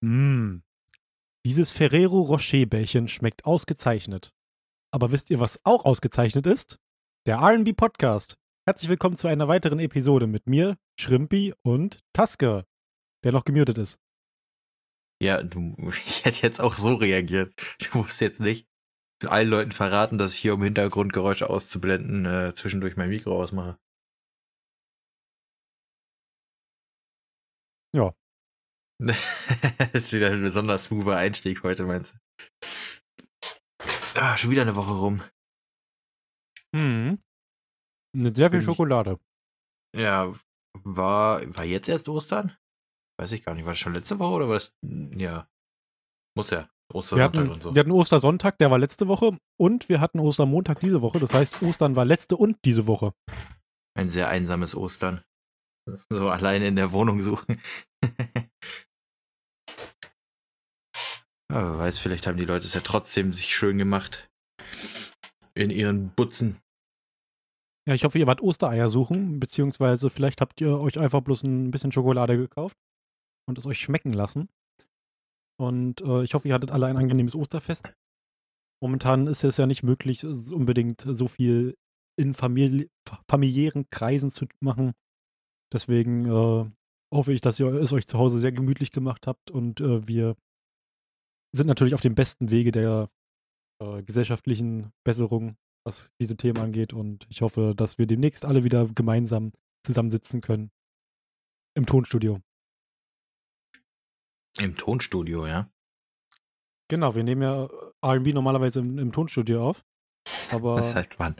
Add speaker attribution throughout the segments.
Speaker 1: Mmh. Dieses Ferrero Rocher Bällchen schmeckt ausgezeichnet. Aber wisst ihr, was auch ausgezeichnet ist? Der RB Podcast. Herzlich willkommen zu einer weiteren Episode mit mir, Schrimpi und Tasker, der noch gemutet ist.
Speaker 2: Ja, du, ich hätte jetzt auch so reagiert. Du musst jetzt nicht allen Leuten verraten, dass ich hier, um Hintergrundgeräusche auszublenden, äh, zwischendurch mein Mikro ausmache.
Speaker 1: Ja.
Speaker 2: das ist wieder ein besonders smoother Einstieg heute, meinst du? Ah, schon wieder eine Woche rum.
Speaker 1: Mhm. Mit sehr viel
Speaker 2: Bin ich-
Speaker 1: Schokolade.
Speaker 2: Ja, war, war jetzt erst Ostern? Weiß ich gar nicht. War das schon letzte Woche oder war das, ja, muss ja.
Speaker 1: Wir
Speaker 2: Ostersonntag
Speaker 1: hatten,
Speaker 2: und so.
Speaker 1: wir hatten Ostersonntag, der war letzte Woche, und wir hatten Ostermontag diese Woche. Das heißt, Ostern war letzte und diese Woche.
Speaker 2: Ein sehr einsames Ostern. So alleine in der Wohnung suchen. Aber wer weiß, vielleicht haben die Leute es ja trotzdem sich schön gemacht. In ihren Butzen.
Speaker 1: Ja, ich hoffe, ihr wart Ostereier suchen, beziehungsweise vielleicht habt ihr euch einfach bloß ein bisschen Schokolade gekauft und es euch schmecken lassen. Und äh, ich hoffe, ihr hattet alle ein angenehmes Osterfest. Momentan ist es ja nicht möglich, unbedingt so viel in Famili familiären Kreisen zu machen. Deswegen äh, hoffe ich, dass ihr es euch zu Hause sehr gemütlich gemacht habt und äh, wir sind natürlich auf dem besten Wege der äh, gesellschaftlichen Besserung, was diese Themen angeht. Und ich hoffe, dass wir demnächst alle wieder gemeinsam zusammensitzen können. Im Tonstudio.
Speaker 2: Im Tonstudio, ja.
Speaker 1: Genau, wir nehmen ja RB normalerweise im, im Tonstudio auf. Aber
Speaker 2: Das ist halt wann.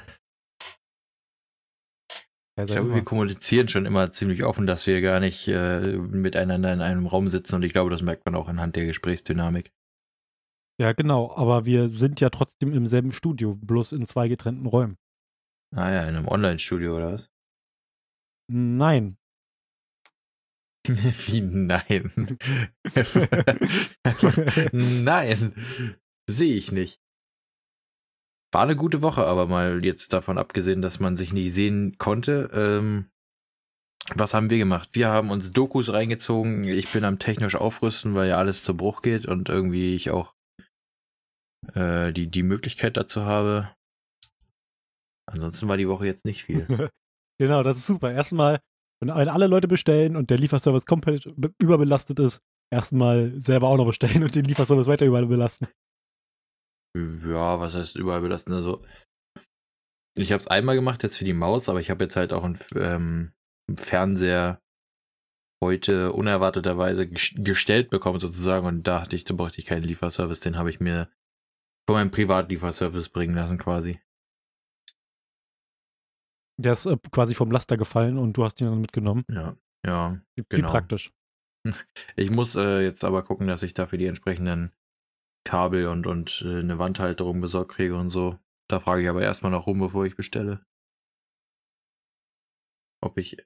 Speaker 1: ja,
Speaker 2: Ich glaube, wir kommunizieren schon immer ziemlich offen, dass wir gar nicht äh, miteinander in einem Raum sitzen und ich glaube, das merkt man auch anhand der Gesprächsdynamik.
Speaker 1: Ja, genau, aber wir sind ja trotzdem im selben Studio, bloß in zwei getrennten Räumen.
Speaker 2: Ah ja, in einem Online-Studio oder was?
Speaker 1: Nein.
Speaker 2: Wie nein? nein, sehe ich nicht. War eine gute Woche, aber mal jetzt davon abgesehen, dass man sich nicht sehen konnte. Ähm, was haben wir gemacht? Wir haben uns Dokus reingezogen. Ich bin am technisch aufrüsten, weil ja alles zu Bruch geht und irgendwie ich auch äh, die, die Möglichkeit dazu habe. Ansonsten war die Woche jetzt nicht viel.
Speaker 1: Genau, das ist super. Erstmal, wenn wenn alle Leute bestellen und der Lieferservice komplett be- überbelastet ist, erstmal selber auch noch bestellen und den Lieferservice weiter überbelasten.
Speaker 2: Ja, was heißt überall belasten? Also, ich habe es einmal gemacht jetzt für die Maus, aber ich habe jetzt halt auch einen, ähm, einen Fernseher heute unerwarteterweise ges- gestellt bekommen sozusagen und da dachte ich, da bräuchte ich keinen Lieferservice, den habe ich mir von meinem Privatlieferservice bringen lassen quasi.
Speaker 1: Der ist äh, quasi vom Laster gefallen und du hast ihn dann mitgenommen.
Speaker 2: Ja, ja.
Speaker 1: Wie,
Speaker 2: Genau.
Speaker 1: praktisch.
Speaker 2: Ich muss äh, jetzt aber gucken, dass ich dafür die entsprechenden Kabel und, und äh, eine Wandhalterung besorgt kriege und so. Da frage ich aber erstmal noch rum, bevor ich bestelle. Ob ich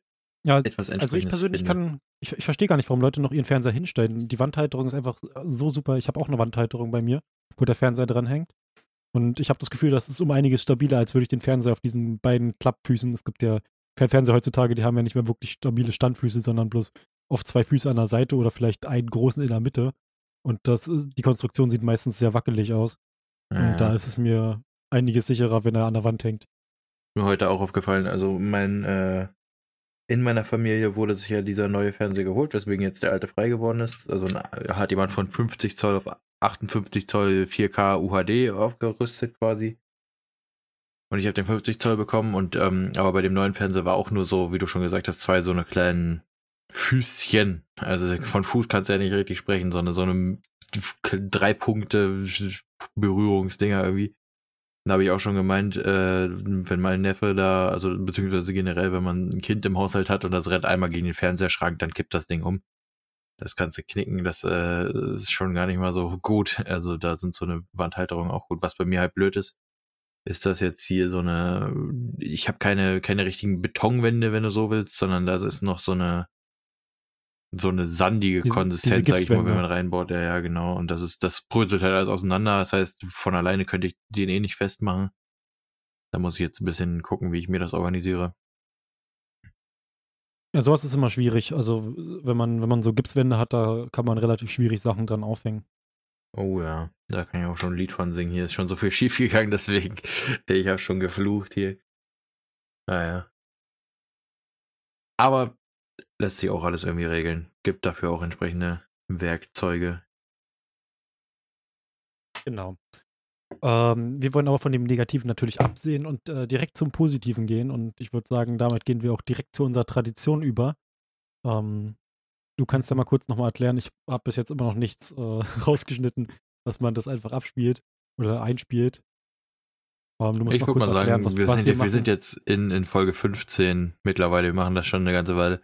Speaker 1: Ja,
Speaker 2: etwas
Speaker 1: also ich persönlich
Speaker 2: finde.
Speaker 1: kann, ich, ich verstehe gar nicht, warum Leute noch ihren Fernseher hinstellen. Die Wandhalterung ist einfach so super. Ich habe auch eine Wandhalterung bei mir, wo der Fernseher dran hängt. Und ich habe das Gefühl, das ist um einiges stabiler, als würde ich den Fernseher auf diesen beiden Klappfüßen. Es gibt ja Fernseher heutzutage, die haben ja nicht mehr wirklich stabile Standfüße, sondern bloß oft zwei Füße an der Seite oder vielleicht einen großen in der Mitte. Und das ist, die Konstruktion sieht meistens sehr wackelig aus.
Speaker 2: Ja,
Speaker 1: Und da ist es mir einiges sicherer, wenn er an der Wand hängt.
Speaker 2: mir heute auch aufgefallen. Also mein äh, in meiner Familie wurde sich ja dieser neue Fernseher geholt, weswegen jetzt der alte frei geworden ist. Also hat jemand von 50 Zoll auf 58 Zoll 4K UHD aufgerüstet quasi. Und ich habe den 50 Zoll bekommen und ähm, aber bei dem neuen Fernseher war auch nur so, wie du schon gesagt hast, zwei so eine kleinen Füßchen. Also von Fuß kannst du ja nicht richtig sprechen, sondern so eine drei Punkte Berührungsdinger irgendwie. Da habe ich auch schon gemeint, äh, wenn mein Neffe da, also beziehungsweise generell, wenn man ein Kind im Haushalt hat und das rennt einmal gegen den Fernseherschrank, dann kippt das Ding um. Das kannst knicken, das äh, ist schon gar nicht mal so gut. Also da sind so eine Wandhalterung auch gut. Was bei mir halt blöd ist, ist das jetzt hier so eine, ich habe keine, keine richtigen Betonwände, wenn du so willst, sondern das ist noch so eine, so eine sandige
Speaker 1: Diese-
Speaker 2: Konsistenz,
Speaker 1: diese
Speaker 2: sag ich mal, wenn man reinbaut. Ja, ja, genau. Und das ist, das bröselt halt alles auseinander. Das heißt, von alleine könnte ich den eh nicht festmachen. Da muss ich jetzt ein bisschen gucken, wie ich mir das organisiere.
Speaker 1: Ja, sowas ist immer schwierig. Also, wenn man, wenn man so Gipswände hat, da kann man relativ schwierig Sachen dran aufhängen.
Speaker 2: Oh ja, da kann ich auch schon ein Lied von singen. Hier ist schon so viel schief gegangen, deswegen. Ich habe schon geflucht hier. Naja. Aber lässt sich auch alles irgendwie regeln. Gibt dafür auch entsprechende Werkzeuge.
Speaker 1: Genau. Ähm, wir wollen aber von dem Negativen natürlich absehen und äh, direkt zum Positiven gehen. Und ich würde sagen, damit gehen wir auch direkt zu unserer Tradition über. Ähm, du kannst ja mal kurz nochmal erklären, ich habe bis jetzt immer noch nichts äh, rausgeschnitten, dass man das einfach abspielt oder einspielt.
Speaker 2: Ähm, ich würde mal sagen, erklären, was, wir, was sind, wir, wir, sind jetzt in, in Folge 15 mittlerweile, wir machen das schon eine ganze Weile.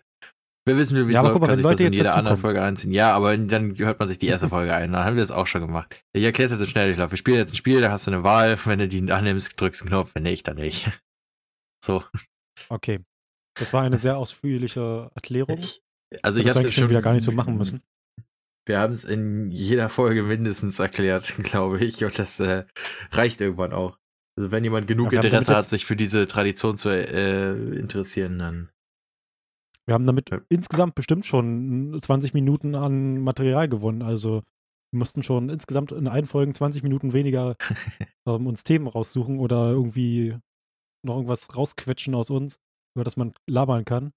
Speaker 2: Wir wissen, wie es ja, läuft, kann sich Leute das in jeder anderen Folge einziehen. Ja, aber dann hört man sich die erste Folge ein. Dann haben wir das auch schon gemacht. Ich erkläre es jetzt in Schnelldurchlauf. Wir spielen jetzt ein Spiel, da hast du eine Wahl. Wenn du die annimmst, drückst du einen Knopf. Wenn nicht, dann nicht. So.
Speaker 1: Okay. Das war eine sehr ausführliche Erklärung. Ich,
Speaker 2: also ich habe es
Speaker 1: schon wieder gar nicht so machen müssen.
Speaker 2: Wir haben es in jeder Folge mindestens erklärt, glaube ich. Und das äh, reicht irgendwann auch. Also wenn jemand genug ja, Interesse hat, sich für diese Tradition zu äh, interessieren, dann
Speaker 1: wir haben damit ja. insgesamt bestimmt schon 20 Minuten an Material gewonnen. Also wir mussten schon insgesamt in allen Folgen 20 Minuten weniger ähm, uns Themen raussuchen oder irgendwie noch irgendwas rausquetschen aus uns, über das man labern kann.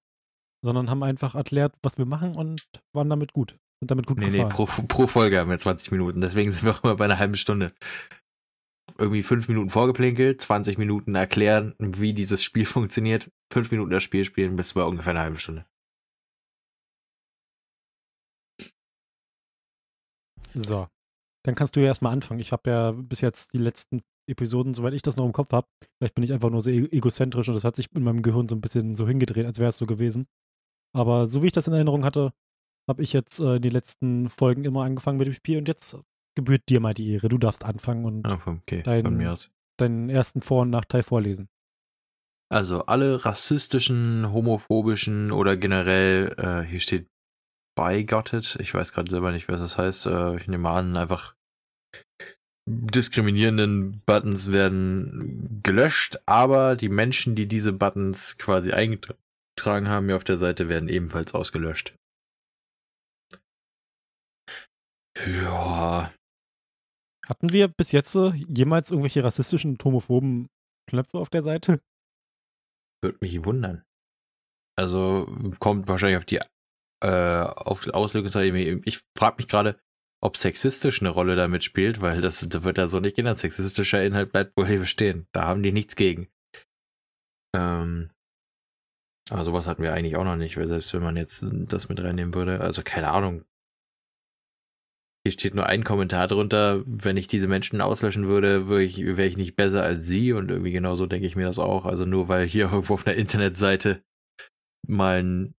Speaker 1: Sondern haben einfach erklärt, was wir machen und waren damit gut. Sind damit gut
Speaker 2: nee, gefahren. Nee, pro, pro Folge haben wir 20 Minuten. Deswegen sind wir auch immer bei einer halben Stunde irgendwie fünf Minuten vorgeplinkelt, 20 Minuten erklären, wie dieses Spiel funktioniert, fünf Minuten das Spiel spielen, bis wir ungefähr eine halbe Stunde.
Speaker 1: So. Dann kannst du ja erstmal anfangen. Ich habe ja bis jetzt die letzten Episoden, soweit ich das noch im Kopf habe, vielleicht bin ich einfach nur so e-, egozentrisch und das hat sich in meinem Gehirn so ein bisschen so hingedreht, als wäre es so gewesen. Aber so wie ich das in Erinnerung hatte, habe ich jetzt äh, die letzten Folgen immer angefangen mit dem Spiel und jetzt gebührt dir mal die Ehre. Du darfst anfangen und
Speaker 2: oh, okay.
Speaker 1: deinen, deinen ersten Vor- und Nachteil vorlesen.
Speaker 2: Also alle rassistischen, homophobischen oder generell, äh, hier steht beigottet, ich weiß gerade selber nicht, was das heißt, äh, ich nehme an, einfach diskriminierenden Buttons werden gelöscht, aber die Menschen, die diese Buttons quasi eingetragen haben hier auf der Seite, werden ebenfalls ausgelöscht. Ja,
Speaker 1: hatten wir bis jetzt jemals irgendwelche rassistischen homophoben Knöpfe auf der Seite?
Speaker 2: Würde mich wundern. Also kommt wahrscheinlich auf die äh, auf Auslegungssache. Ich frage mich gerade, ob sexistisch eine Rolle damit spielt, weil das, das wird ja so nicht genannt. Sexistischer Inhalt bleibt wohl hier bestehen. Da haben die nichts gegen. Ähm, aber sowas hatten wir eigentlich auch noch nicht, weil selbst wenn man jetzt das mit reinnehmen würde, also keine Ahnung, hier steht nur ein Kommentar drunter. Wenn ich diese Menschen auslöschen würde, wäre ich, wär ich nicht besser als sie. Und irgendwie genauso denke ich mir das auch. Also nur weil hier irgendwo auf einer Internetseite mal ein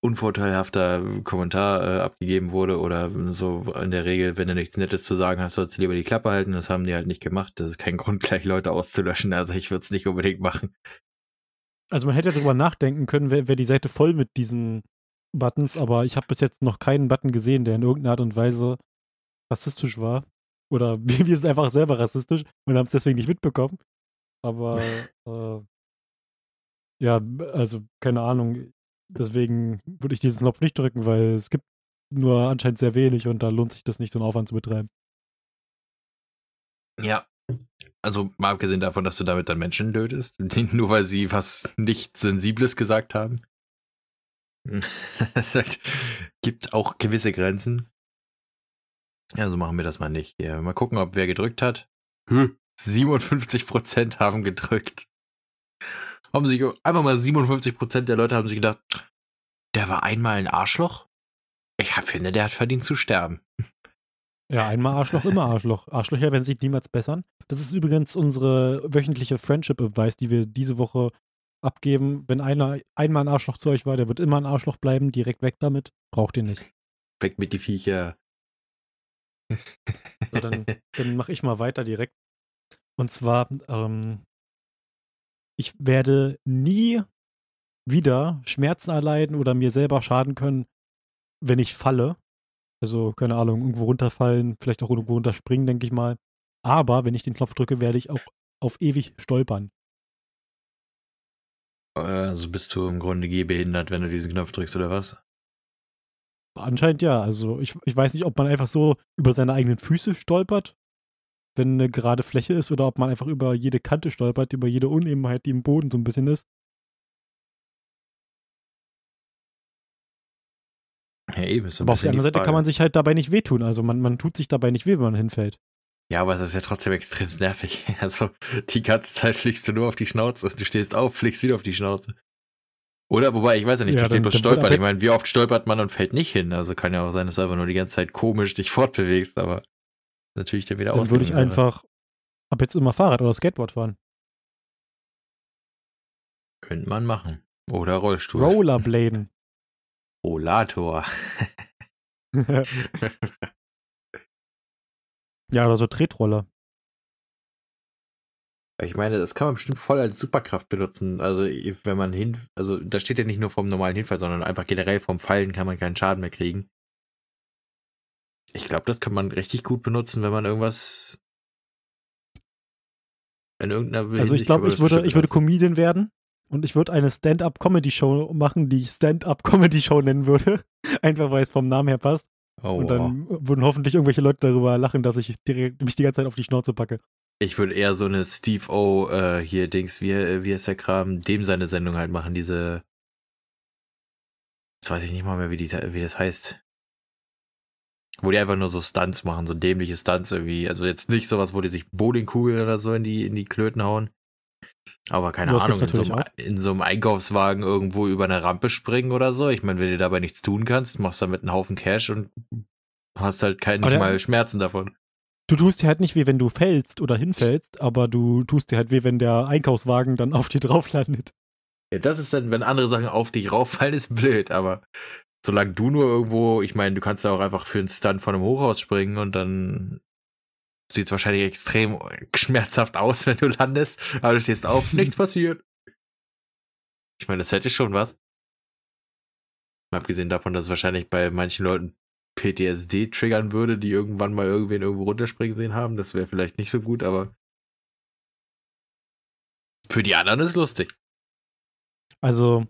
Speaker 2: unvorteilhafter Kommentar äh, abgegeben wurde oder so in der Regel, wenn du nichts Nettes zu sagen hast, sollst du lieber die Klappe halten. Das haben die halt nicht gemacht. Das ist kein Grund, gleich Leute auszulöschen. Also ich würde es nicht unbedingt machen.
Speaker 1: Also man hätte darüber nachdenken können, wäre wär die Seite voll mit diesen Buttons, aber ich habe bis jetzt noch keinen Button gesehen, der in irgendeiner Art und Weise rassistisch war. Oder wir sind einfach selber rassistisch und haben es deswegen nicht mitbekommen. Aber äh, ja, also keine Ahnung. Deswegen würde ich diesen Knopf nicht drücken, weil es gibt nur anscheinend sehr wenig und da lohnt sich das nicht, so einen Aufwand zu betreiben.
Speaker 2: Ja. Also mal abgesehen davon, dass du damit dann Menschen tötest, nur weil sie was nicht Sensibles gesagt haben. es gibt auch gewisse Grenzen. Ja, so machen wir das mal nicht. Ja, mal gucken, ob wer gedrückt hat. 57% haben gedrückt. Haben sich einfach mal 57% der Leute haben sich gedacht, der war einmal ein Arschloch. Ich finde, der hat verdient zu sterben.
Speaker 1: Ja, einmal Arschloch, immer Arschloch. Arschlöcher werden sich niemals bessern. Das ist übrigens unsere wöchentliche Friendship Advice, die wir diese Woche abgeben. Wenn einer einmal ein Arschloch zu euch war, der wird immer ein Arschloch bleiben. Direkt weg damit. Braucht ihr nicht.
Speaker 2: Weg mit die Viecher.
Speaker 1: So, dann, dann mache ich mal weiter direkt. Und zwar, ähm, ich werde nie wieder Schmerzen erleiden oder mir selber schaden können, wenn ich falle. Also, keine Ahnung, irgendwo runterfallen, vielleicht auch irgendwo runterspringen, denke ich mal. Aber wenn ich den Knopf drücke, werde ich auch auf ewig stolpern.
Speaker 2: Also bist du im Grunde gehbehindert, wenn du diesen Knopf drückst, oder was?
Speaker 1: Anscheinend ja. Also ich, ich weiß nicht, ob man einfach so über seine eigenen Füße stolpert, wenn eine gerade Fläche ist, oder ob man einfach über jede Kante stolpert, über jede Unebenheit, die im Boden so ein bisschen ist.
Speaker 2: Ja, eben, ist
Speaker 1: Aber auf der anderen Seite
Speaker 2: Frage.
Speaker 1: kann man sich halt dabei nicht wehtun. Also man, man tut sich dabei nicht weh, wenn man hinfällt.
Speaker 2: Ja, aber es ist ja trotzdem extrem nervig. Also, die ganze Zeit fliegst du nur auf die Schnauze. Du stehst auf, fliegst wieder auf die Schnauze. Oder, wobei, ich weiß ja nicht,
Speaker 1: Ja,
Speaker 2: da steht bloß
Speaker 1: aber-
Speaker 2: Ich meine, wie oft stolpert man und fällt nicht hin? Also kann ja auch sein, dass du einfach nur die ganze Zeit komisch dich fortbewegst, aber natürlich dann wieder
Speaker 1: Dann würde ich einfach ab jetzt immer Fahrrad oder Skateboard fahren.
Speaker 2: Könnte man machen. Oder Rollstuhl.
Speaker 1: Rollerbladen.
Speaker 2: Rollator.
Speaker 1: ja, oder so Tretroller.
Speaker 2: Ich meine, das kann man bestimmt voll als Superkraft benutzen. Also, wenn man hin, also, da steht ja nicht nur vom normalen Hinfall, sondern einfach generell vom Fallen kann man keinen Schaden mehr kriegen. Ich glaube, das kann man richtig gut benutzen, wenn man irgendwas in irgendeiner
Speaker 1: Also ich
Speaker 2: Hinsicht
Speaker 1: glaube, ich würde, ich würde. Comedian werden und ich würde eine Stand-up-Comedy-Show machen, die ich Stand-up-Comedy-Show nennen würde. Einfach weil es vom Namen her passt.
Speaker 2: Oh,
Speaker 1: und
Speaker 2: wow.
Speaker 1: dann würden hoffentlich irgendwelche Leute darüber lachen, dass ich direkt, mich die ganze Zeit auf die Schnauze packe.
Speaker 2: Ich würde eher so eine Steve O, äh, hier Dings, wie, wie ist der Kram, dem seine Sendung halt machen, diese. Jetzt weiß ich nicht mal mehr, wie, die, wie das heißt. Wo die einfach nur so Stunts machen, so dämliche Stunts irgendwie. Also jetzt nicht sowas, wo die sich Bowlingkugeln oder so in die, in die Klöten hauen. Aber keine
Speaker 1: Das
Speaker 2: Ahnung, in so, einem, in so einem Einkaufswagen irgendwo über eine Rampe springen oder so. Ich meine, wenn du dabei nichts tun kannst, machst du damit einen Haufen Cash und hast halt kein,
Speaker 1: Aber
Speaker 2: nicht
Speaker 1: der-
Speaker 2: mal Schmerzen davon.
Speaker 1: Du tust dir halt nicht weh, wenn du fällst oder hinfällst, aber du tust dir halt weh, wenn der Einkaufswagen dann auf dir drauf landet.
Speaker 2: Ja, das ist dann, wenn andere Sachen auf dich rauffallen, ist blöd, aber solange du nur irgendwo, ich meine, du kannst ja auch einfach für einen Stunt von einem Hochhaus springen und dann sieht es wahrscheinlich extrem schmerzhaft aus, wenn du landest, aber du stehst auf, nichts passiert. Ich meine, das hätte schon was. Mal abgesehen davon, dass es wahrscheinlich bei manchen Leuten PTSD triggern würde, die irgendwann mal irgendwen irgendwo runterspringen sehen haben. Das wäre vielleicht nicht so gut, aber für die anderen ist lustig.
Speaker 1: Also,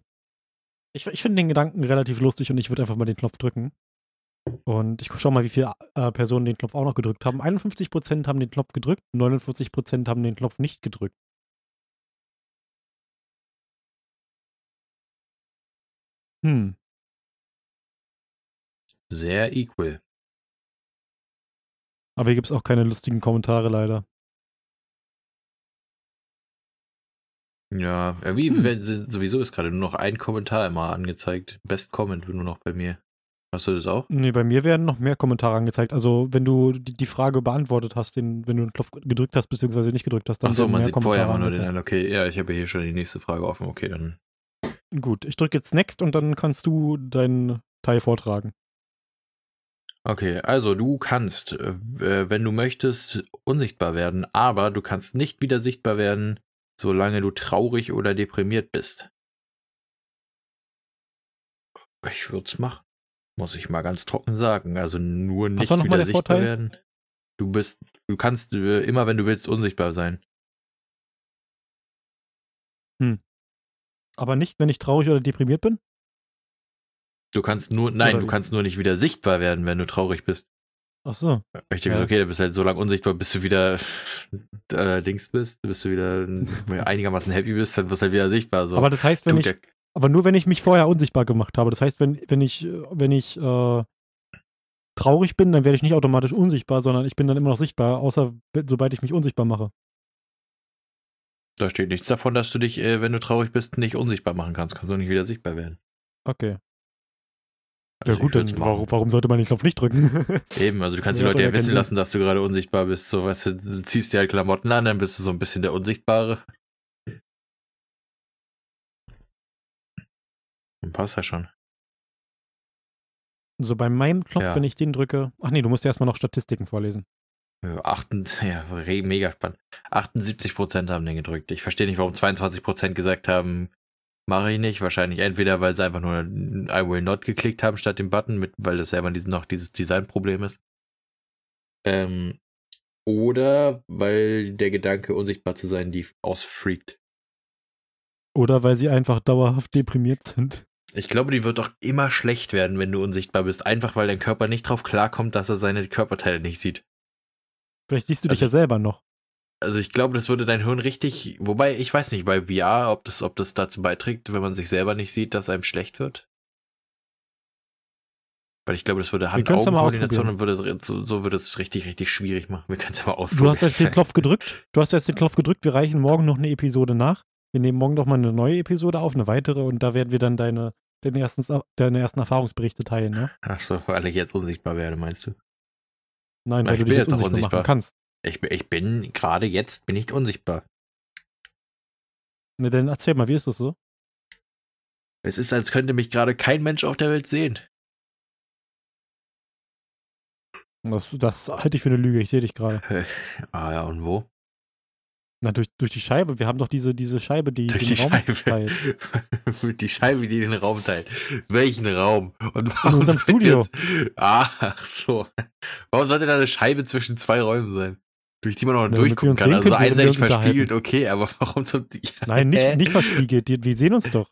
Speaker 1: ich, ich finde den Gedanken relativ lustig und ich würde einfach mal den Knopf drücken. Und ich schau mal, wie viele äh, Personen den Knopf auch noch gedrückt haben. 51% haben den Knopf gedrückt, 49% haben den Knopf nicht gedrückt. Hm.
Speaker 2: Sehr equal.
Speaker 1: Aber hier gibt es auch keine lustigen Kommentare leider.
Speaker 2: Ja, ja, wie,
Speaker 1: Hm.
Speaker 2: wenn, sowieso ist gerade nur noch ein Kommentar immer angezeigt. Best Comment nur noch bei mir. Hast du das auch?
Speaker 1: Nee, bei mir werden noch mehr Kommentare angezeigt. Also, wenn du die, die Frage beantwortet hast, den, wenn du den Knopf gedrückt hast, beziehungsweise nicht gedrückt hast, dann
Speaker 2: Achso, man sieht vorher
Speaker 1: Kommentare
Speaker 2: immer nur den einen. Okay, ja, ich habe hier schon die nächste Frage offen. Okay, dann.
Speaker 1: Gut, ich drücke jetzt Next und dann kannst du deinen Teil vortragen.
Speaker 2: Okay, also du kannst, äh, wenn du möchtest, unsichtbar werden, aber du kannst nicht wieder sichtbar werden, solange du traurig oder deprimiert bist. Ich würde es machen. Muss ich mal ganz trocken sagen. Also nur nicht wieder
Speaker 1: der
Speaker 2: sichtbar
Speaker 1: Vorteil?
Speaker 2: werden. Du bist, du kannst äh, immer, wenn du willst, unsichtbar sein.
Speaker 1: Aber nicht, wenn ich traurig oder deprimiert bin?
Speaker 2: Du kannst nur, nein,
Speaker 1: Oder
Speaker 2: du
Speaker 1: wie?
Speaker 2: kannst nur nicht wieder sichtbar werden, wenn du traurig bist.
Speaker 1: Ach so.
Speaker 2: Ich denke,
Speaker 1: Ja.
Speaker 2: okay, du bist halt so lange unsichtbar, bis du wieder äh, Dings bist, bis du wieder einigermaßen happy bist, dann wirst du halt wieder sichtbar. So.
Speaker 1: Aber das heißt, wenn
Speaker 2: Tut
Speaker 1: ich, aber nur wenn ich mich vorher unsichtbar gemacht habe. Das heißt, wenn, wenn ich, wenn ich äh, traurig bin, dann werde ich nicht automatisch unsichtbar, sondern ich bin dann immer noch sichtbar, außer sobald ich mich unsichtbar mache.
Speaker 2: da steht nichts davon, dass du dich, äh, wenn du traurig bist, nicht unsichtbar machen kannst. Kannst du nicht wieder sichtbar werden.
Speaker 1: Okay.
Speaker 2: Also
Speaker 1: ja gut, dann warum, warum sollte man den Knopf nicht drücken?
Speaker 2: Eben, also du kannst die
Speaker 1: Ja,
Speaker 2: Leute ja wissen lassen, dass du gerade unsichtbar bist. So, weißt du, du ziehst dir halt Klamotten an, dann bist du so ein bisschen der Unsichtbare. Dann passt ja schon.
Speaker 1: so bei meinem Knopf,
Speaker 2: Ja.
Speaker 1: wenn ich den drücke. Ach nee, du musst ja erstmal noch Statistiken vorlesen.
Speaker 2: Ja, mega spannend. 78% haben den gedrückt. Ich verstehe nicht, warum 22% gesagt haben, mache ich nicht. Wahrscheinlich entweder, weil sie einfach nur I will not geklickt haben statt dem Button, mit, weil das selber noch dieses Designproblem ist. Ähm, oder weil der Gedanke, unsichtbar zu sein, die ausfreakt.
Speaker 1: Oder weil sie einfach dauerhaft deprimiert sind.
Speaker 2: Ich glaube, die wird doch immer schlecht werden, wenn du unsichtbar bist. Einfach weil dein Körper nicht drauf klarkommt, dass er seine Körperteile nicht sieht.
Speaker 1: Vielleicht siehst du dich
Speaker 2: Also
Speaker 1: ja selber noch.
Speaker 2: Also ich glaube, das würde dein Hirn richtig, wobei ich weiß nicht bei VR, ob das, ob das dazu beiträgt, wenn man sich selber nicht sieht, dass einem schlecht wird. Weil ich glaube, das würde
Speaker 1: ja
Speaker 2: Hand-Augen-Koordination und würde so, so würde es richtig, richtig schwierig machen. Wir können es ja mal
Speaker 1: Du
Speaker 2: ausprobieren.
Speaker 1: hast jetzt den Knopf gedrückt. Du hast jetzt den Knopf gedrückt. Wir reichen morgen noch eine Episode nach. Wir nehmen morgen noch mal eine neue Episode auf, eine weitere, und da werden wir dann deine, deine, ersten, deine ersten Erfahrungsberichte teilen, ne?
Speaker 2: Ach so, weil ich jetzt unsichtbar werde, meinst du?
Speaker 1: Nein, weil
Speaker 2: ich
Speaker 1: du dich jetzt
Speaker 2: jetzt
Speaker 1: unsichtbar,
Speaker 2: unsichtbar.
Speaker 1: machen kannst.
Speaker 2: Ich, bin- ich bin, gerade jetzt bin ich unsichtbar.
Speaker 1: Ne, dann erzähl mal, wie ist das so?
Speaker 2: Es ist, als könnte mich gerade kein Mensch auf der Welt sehen.
Speaker 1: Das, das halte ich für eine Lüge. Ich sehe dich gerade.
Speaker 2: Ah ja, und wo?
Speaker 1: Na, durch, durch die Scheibe. Wir haben doch diese, diese Scheibe, die
Speaker 2: Durch
Speaker 1: den
Speaker 2: die
Speaker 1: Raum
Speaker 2: Scheibe.
Speaker 1: teilt.
Speaker 2: die Scheibe, die den Raum teilt. Welchen Raum? Und
Speaker 1: In unserem Studio.
Speaker 2: Jetzt, ach so. Warum sollte da eine Scheibe zwischen zwei Räumen sein? Durch die man noch
Speaker 1: damit wir
Speaker 2: durchgucken kann. Also
Speaker 1: können,
Speaker 2: einseitig verspiegelt, okay, aber warum zum.
Speaker 1: Nein,
Speaker 2: Hä?
Speaker 1: nicht, nicht verspiegelt. Wir sehen uns doch.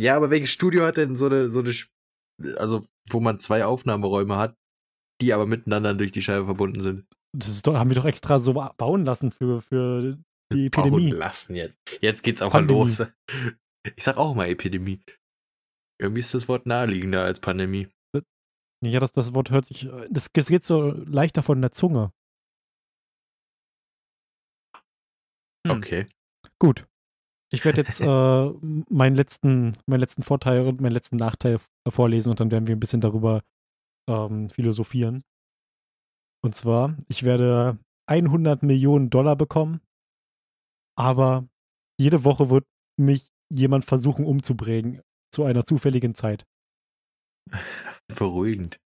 Speaker 2: Ja, aber welches Studio hat denn so eine, so eine, also wo man zwei Aufnahmeräume hat, die aber miteinander durch die Scheibe verbunden sind?
Speaker 1: Das ist doch, haben wir doch extra so bauen lassen für, für die
Speaker 2: Bauen
Speaker 1: Epidemie.
Speaker 2: lassen jetzt. Jetzt geht's aber
Speaker 1: Pandemie.
Speaker 2: los. Ich sag auch mal Epidemie. Irgendwie ist das Wort naheliegender als Pandemie.
Speaker 1: Ja, das, das Wort hört sich, das, das geht so leichter von der Zunge. Hm.
Speaker 2: Okay.
Speaker 1: Gut. Ich werde jetzt äh, meinen, letzten, meinen letzten Vorteil und meinen letzten Nachteil vorlesen und dann werden wir ein bisschen darüber ähm, philosophieren. Und zwar, ich werde 100 Millionen Dollar bekommen, aber jede Woche wird mich jemand versuchen umzubringen zu einer zufälligen Zeit.
Speaker 2: Beruhigend.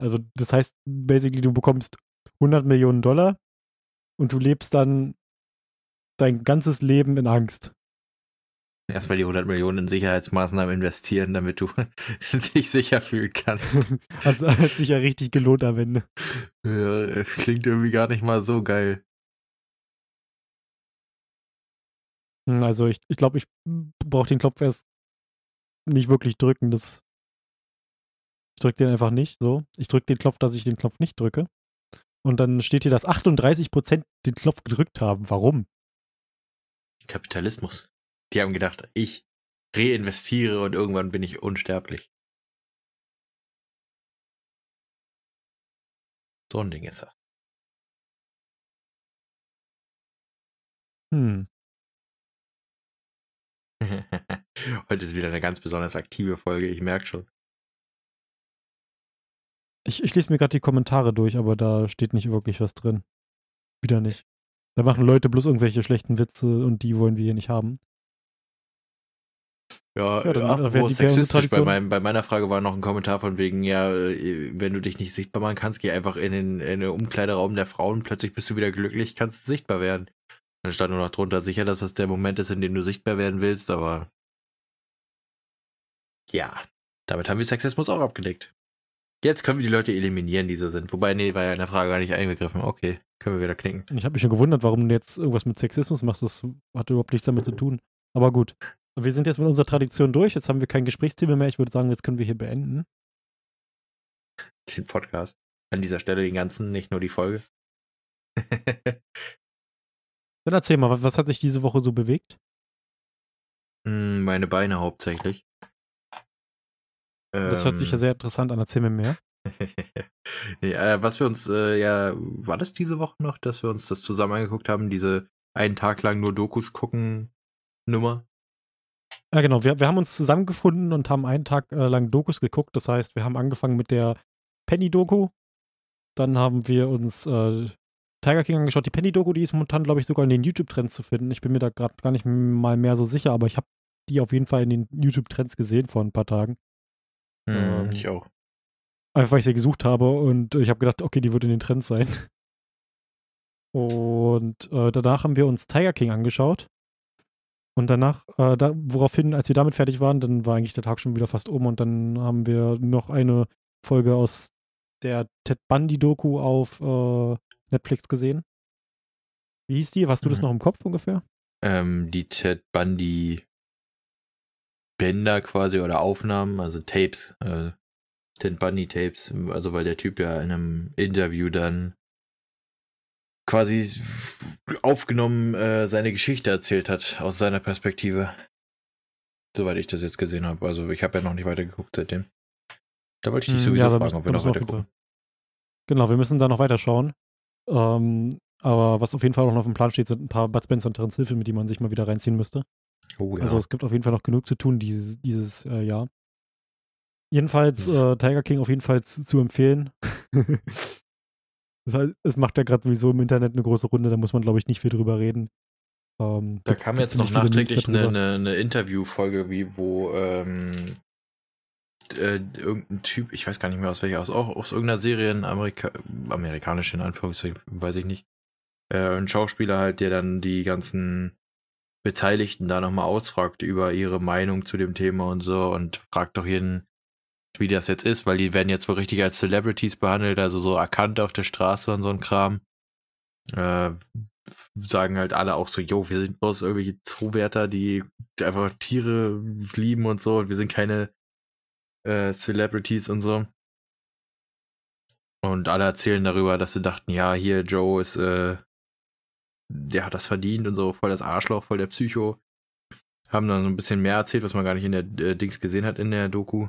Speaker 1: Also das heißt, basically, du bekommst 100 Millionen Dollar und du lebst dann dein ganzes Leben in Angst.
Speaker 2: Erstmal die 100 Millionen in Sicherheitsmaßnahmen investieren, damit du dich sicher fühlen kannst.
Speaker 1: hat, hat sich ja richtig gelohnt am Ende.
Speaker 2: Ja, klingt irgendwie gar nicht mal so geil.
Speaker 1: Hm, Also ich, ich glaube, ich brauche den Knopf erst nicht wirklich drücken. Das, ich drücke den einfach nicht so. Ich drücke den Knopf, dass ich den Knopf nicht drücke. Und dann steht hier, dass 38% den Knopf gedrückt haben. Warum?
Speaker 2: Kapitalismus. Die haben gedacht, ich reinvestiere und irgendwann bin ich unsterblich. So ein Ding ist das.
Speaker 1: Hm.
Speaker 2: Heute ist wieder eine ganz besonders aktive Folge, ich merke schon.
Speaker 1: Ich, ich lese mir gerade die Kommentare durch, aber da steht nicht wirklich was drin. Wieder nicht. Da machen Leute bloß irgendwelche schlechten Witze und die wollen wir hier nicht haben.
Speaker 2: Ja,
Speaker 1: Ja, dann wäre unsere
Speaker 2: sexistisch. Bei, meinem, bei meiner Frage war noch ein Kommentar von wegen, ja, äh, wenn du dich nicht sichtbar machen kannst, geh einfach in den, in den Umkleideraum der Frauen, plötzlich bist du wieder glücklich, kannst sichtbar werden. Dann stand nur noch drunter sicher, dass das der Moment ist, in dem du sichtbar werden willst, aber ja, damit haben wir Sexismus auch abgedeckt. Jetzt können wir die Leute eliminieren, die so sind. Wobei, nee, war ja in der Frage gar nicht eingegriffen. Okay, können wir wieder knicken.
Speaker 1: Ich habe mich schon gewundert, warum du jetzt irgendwas mit Sexismus machst. Das hat überhaupt nichts damit zu tun. Aber gut. Wir sind jetzt mit unserer Tradition durch. Jetzt haben wir kein Gesprächsthema mehr. Ich würde sagen, jetzt können wir hier beenden.
Speaker 2: Den Podcast. An dieser Stelle den ganzen, nicht nur die Folge.
Speaker 1: Dann erzähl mal, was- was hat sich diese Woche so bewegt?
Speaker 2: Hm, Meine Beine hauptsächlich.
Speaker 1: Das hört sich ja
Speaker 2: Ähm,
Speaker 1: sehr interessant an. Erzähl mir mehr.
Speaker 2: nee, äh, was wir uns, äh, ja, war das diese Woche noch, dass wir uns das zusammen angeguckt haben, diese einen Tag lang nur Dokus gucken Nummer?
Speaker 1: Ja, genau. Wir, wir haben uns zusammengefunden und haben einen Tag äh, lang Dokus geguckt. Das heißt, wir haben angefangen mit der Penny-Doku. Dann haben wir uns äh, Tiger King angeschaut. Die Penny-Doku, die ist momentan, glaube ich, sogar in den YouTube-Trends zu finden. Ich bin mir da gerade gar nicht mal mehr so sicher, aber ich habe die auf jeden Fall in den YouTube-Trends gesehen vor ein paar Tagen. Ähm,
Speaker 2: ich auch.
Speaker 1: Einfach weil ich sie gesucht habe und ich habe gedacht, okay, die wird in den Trends sein. Und äh, danach haben wir uns Tiger King angeschaut. Und danach, äh, da, woraufhin, als wir damit fertig waren, dann war eigentlich der Tag schon wieder fast um und dann haben wir noch eine Folge aus der Ted Bundy-Doku auf äh, Netflix gesehen. Wie hieß die? Hast du das
Speaker 2: Mhm.
Speaker 1: noch im Kopf ungefähr?
Speaker 2: ähm, die Ted Bundy Bänder quasi oder Aufnahmen, also Tapes, äh, Ted Bundy Tapes, also weil der Typ ja in einem Interview dann quasi aufgenommen äh, seine Geschichte erzählt hat aus seiner Perspektive. Soweit ich das jetzt gesehen habe. Also ich habe ja noch nicht weitergeguckt seitdem. Da wollte ich dich
Speaker 1: Hm,
Speaker 2: sowieso
Speaker 1: ja,
Speaker 2: fragen,
Speaker 1: müssen-
Speaker 2: ob wir noch weiter gucken.
Speaker 1: Genau, wir müssen da noch weiter schauen. Ähm, aber was auf jeden Fall auch noch auf dem Plan steht, sind ein paar Bud Spencer und Terence Hill Filme, die man sich mal wieder reinziehen müsste.
Speaker 2: Oh ja.
Speaker 1: Also es gibt auf jeden Fall noch genug zu tun dieses, dieses äh, Jahr. Jedenfalls äh, Tiger King auf jeden Fall zu, zu empfehlen. das heißt, es macht ja gerade sowieso im Internet eine große Runde, da muss man, glaube ich, nicht viel drüber reden. Ähm,
Speaker 2: da kam jetzt noch nachträglich eine, eine, eine Interviewfolge, wie wo ähm, äh, irgendein Typ, ich weiß gar nicht mehr aus welcher, aus, auch aus irgendeiner Serie, in Amerika, amerikanisch in Anführungszeichen, weiß ich nicht. Äh, ein Schauspieler halt, der dann die ganzen Beteiligten da nochmal ausfragt über ihre Meinung zu dem Thema und so und fragt doch jeden, wie das jetzt ist, weil die werden jetzt wohl richtig als Celebrities behandelt, also so erkannt auf der Straße und so ein Kram. Äh, sagen halt alle auch so, jo, wir sind bloß irgendwelche Zuwärter, die einfach Tiere lieben und so, und wir sind keine äh, Celebrities und so. Und alle erzählen darüber, dass sie dachten, ja, hier, Joe ist, äh, der hat das verdient und so, voll das Arschloch, voll der Psycho. Haben dann so ein bisschen mehr erzählt, was man gar nicht in der äh, Dings gesehen hat in der Doku.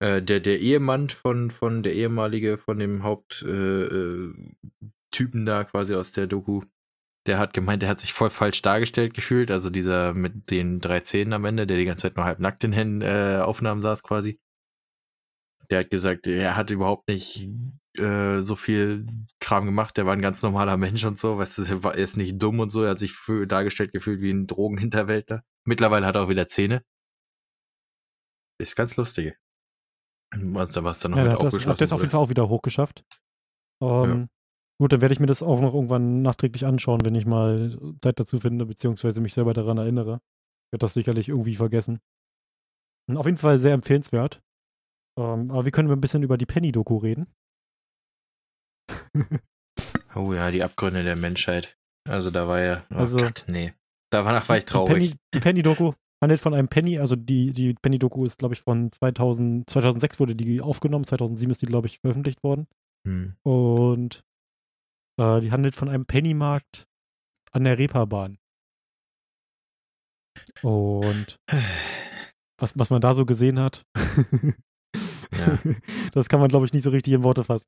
Speaker 2: Äh, der, der Ehemann von, von der ehemalige, von dem Haupttypen äh, Typen da quasi aus der Doku, der hat gemeint, der hat sich voll falsch dargestellt gefühlt. Also dieser mit den drei Zähnen am Ende, der die ganze Zeit nur halb nackt in den äh, Aufnahmen saß quasi. Der hat gesagt, er hat überhaupt nicht äh, so viel Kram gemacht. Der war ein ganz normaler Mensch und so. Weißt du, er war- er ist nicht dumm und so. Er hat sich für, dargestellt gefühlt wie ein Drogenhinterwäldler. Mittlerweile hat er auch wieder Zähne. Ist ganz lustig. Was da was dann noch
Speaker 1: Ja,
Speaker 2: mit
Speaker 1: der hat das,
Speaker 2: aufgeschlossen
Speaker 1: hat das auf jeden Fall auch wieder hochgeschafft. Ähm, Gut, dann werde ich mir das auch noch irgendwann nachträglich anschauen, wenn ich mal Zeit dazu finde, beziehungsweise mich selber daran erinnere. Ich werde das sicherlich irgendwie vergessen. Auf jeden Fall sehr empfehlenswert. Ähm, aber wir können ein bisschen über die Penny-Doku reden.
Speaker 2: Oh ja, die Abgründe der Menschheit. Also da war ja, oh
Speaker 1: Also-
Speaker 2: Gott, nee. Danach war ich
Speaker 1: Die
Speaker 2: traurig.
Speaker 1: Penny- Die Penny-Doku handelt von einem Penny, also die, die Penny-Doku ist, glaube ich, von 2000, 2006 wurde die aufgenommen, 2007 ist die, glaube ich, veröffentlicht worden.
Speaker 2: Hm.
Speaker 1: Und äh, die handelt von einem Pennymarkt an der Reeperbahn. Und was, was man da so gesehen hat,
Speaker 2: Ja.
Speaker 1: das kann man, glaube ich, nicht so richtig in Worte fassen.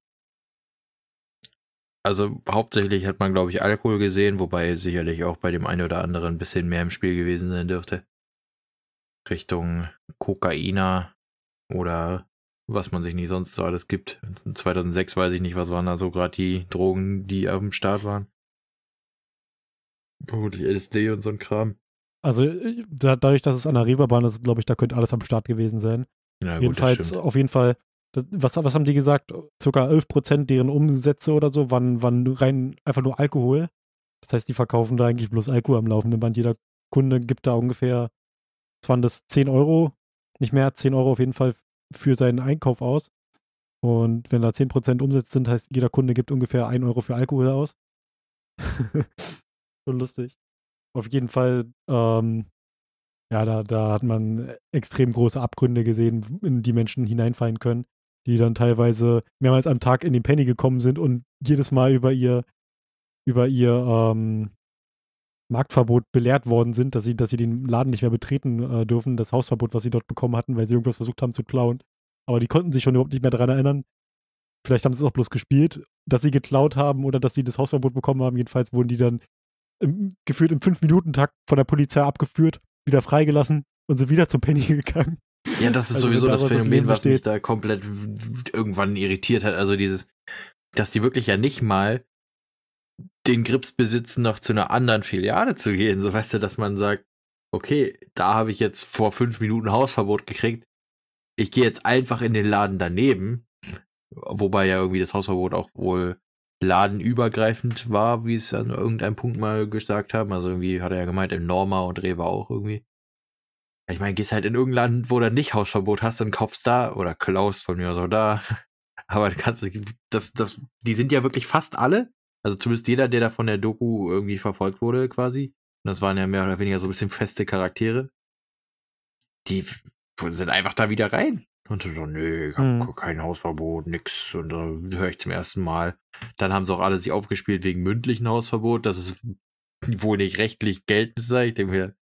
Speaker 2: Also hauptsächlich hat man, glaube ich, Alkohol gesehen, wobei sicherlich auch bei dem einen oder anderen ein bisschen mehr im Spiel gewesen sein dürfte. Richtung Kokaina oder was man sich nicht sonst so alles gibt. 2006 weiß ich nicht, was waren da so gerade die Drogen, die am Start waren. Vermutlich LSD und so ein Kram.
Speaker 1: Also äh, da, dadurch, dass es an der Reeperbahn ist, glaube ich, da könnte alles am Start gewesen sein.
Speaker 2: Ja, gut,
Speaker 1: Jedenfalls, auf jeden Fall, das, was, was haben die gesagt? Circa 11% deren Umsätze oder so waren, waren rein einfach nur Alkohol. Das heißt, die verkaufen da eigentlich bloß Alkohol am laufenden Band. Jeder Kunde gibt da ungefähr, was waren das, 10 Euro, nicht mehr, 10 Euro auf jeden Fall für seinen Einkauf aus. Und wenn da 10% Umsätze sind, heißt, jeder Kunde gibt ungefähr 1 Euro für Alkohol aus. Schon lustig. Auf jeden Fall, ähm, ja, da, da hat man extrem große Abgründe gesehen, in die Menschen hineinfallen können, die dann teilweise mehrmals am Tag in den Penny gekommen sind und jedes Mal über ihr, über ihr ähm, Marktverbot belehrt worden sind, dass sie, dass sie den Laden nicht mehr betreten äh, dürfen, das Hausverbot, was sie dort bekommen hatten, weil sie irgendwas versucht haben zu klauen. Aber die konnten sich schon überhaupt nicht mehr daran erinnern. Vielleicht haben sie es auch bloß gespielt, dass sie geklaut haben oder dass sie das Hausverbot bekommen haben. Jedenfalls wurden die dann im, gefühlt im 5-Minuten-Takt von der Polizei abgeführt, wieder freigelassen und sind wieder zum Penny gegangen.
Speaker 2: Ja, das ist
Speaker 1: Also,
Speaker 2: sowieso das
Speaker 1: das
Speaker 2: Phänomen, was mich da komplett irgendwann irritiert hat. Also dieses, dass die wirklich ja nicht mal den Grips besitzen, noch zu einer anderen Filiale zu gehen. So weißt du, dass man sagt, okay, da habe ich jetzt vor fünf Minuten Hausverbot gekriegt. Ich gehe jetzt einfach in den Laden daneben. Wobei ja irgendwie das Hausverbot auch wohl ladenübergreifend war, wie es an irgendeinem Punkt mal gesagt haben. Also irgendwie hat er ja gemeint, im Norma und Rewe auch irgendwie. Ich meine, gehst halt in irgendein Land, wo du nicht Hausverbot hast und kaufst da oder klaust von mir auch da. Aber kannst, das, das, die sind ja wirklich fast alle Also zumindest jeder, der da von der Doku irgendwie verfolgt wurde, quasi. Und das waren ja mehr oder weniger so ein bisschen feste Charaktere. Die sind einfach da wieder rein. Und so, nö, ich hab
Speaker 1: Mhm.
Speaker 2: kein Hausverbot, nix. Und da höre ich zum ersten Mal. Dann haben sie auch alle sich aufgespielt wegen mündlichen Hausverbot. Das ist wohl nicht rechtlich geltend sei. Ich denke mir,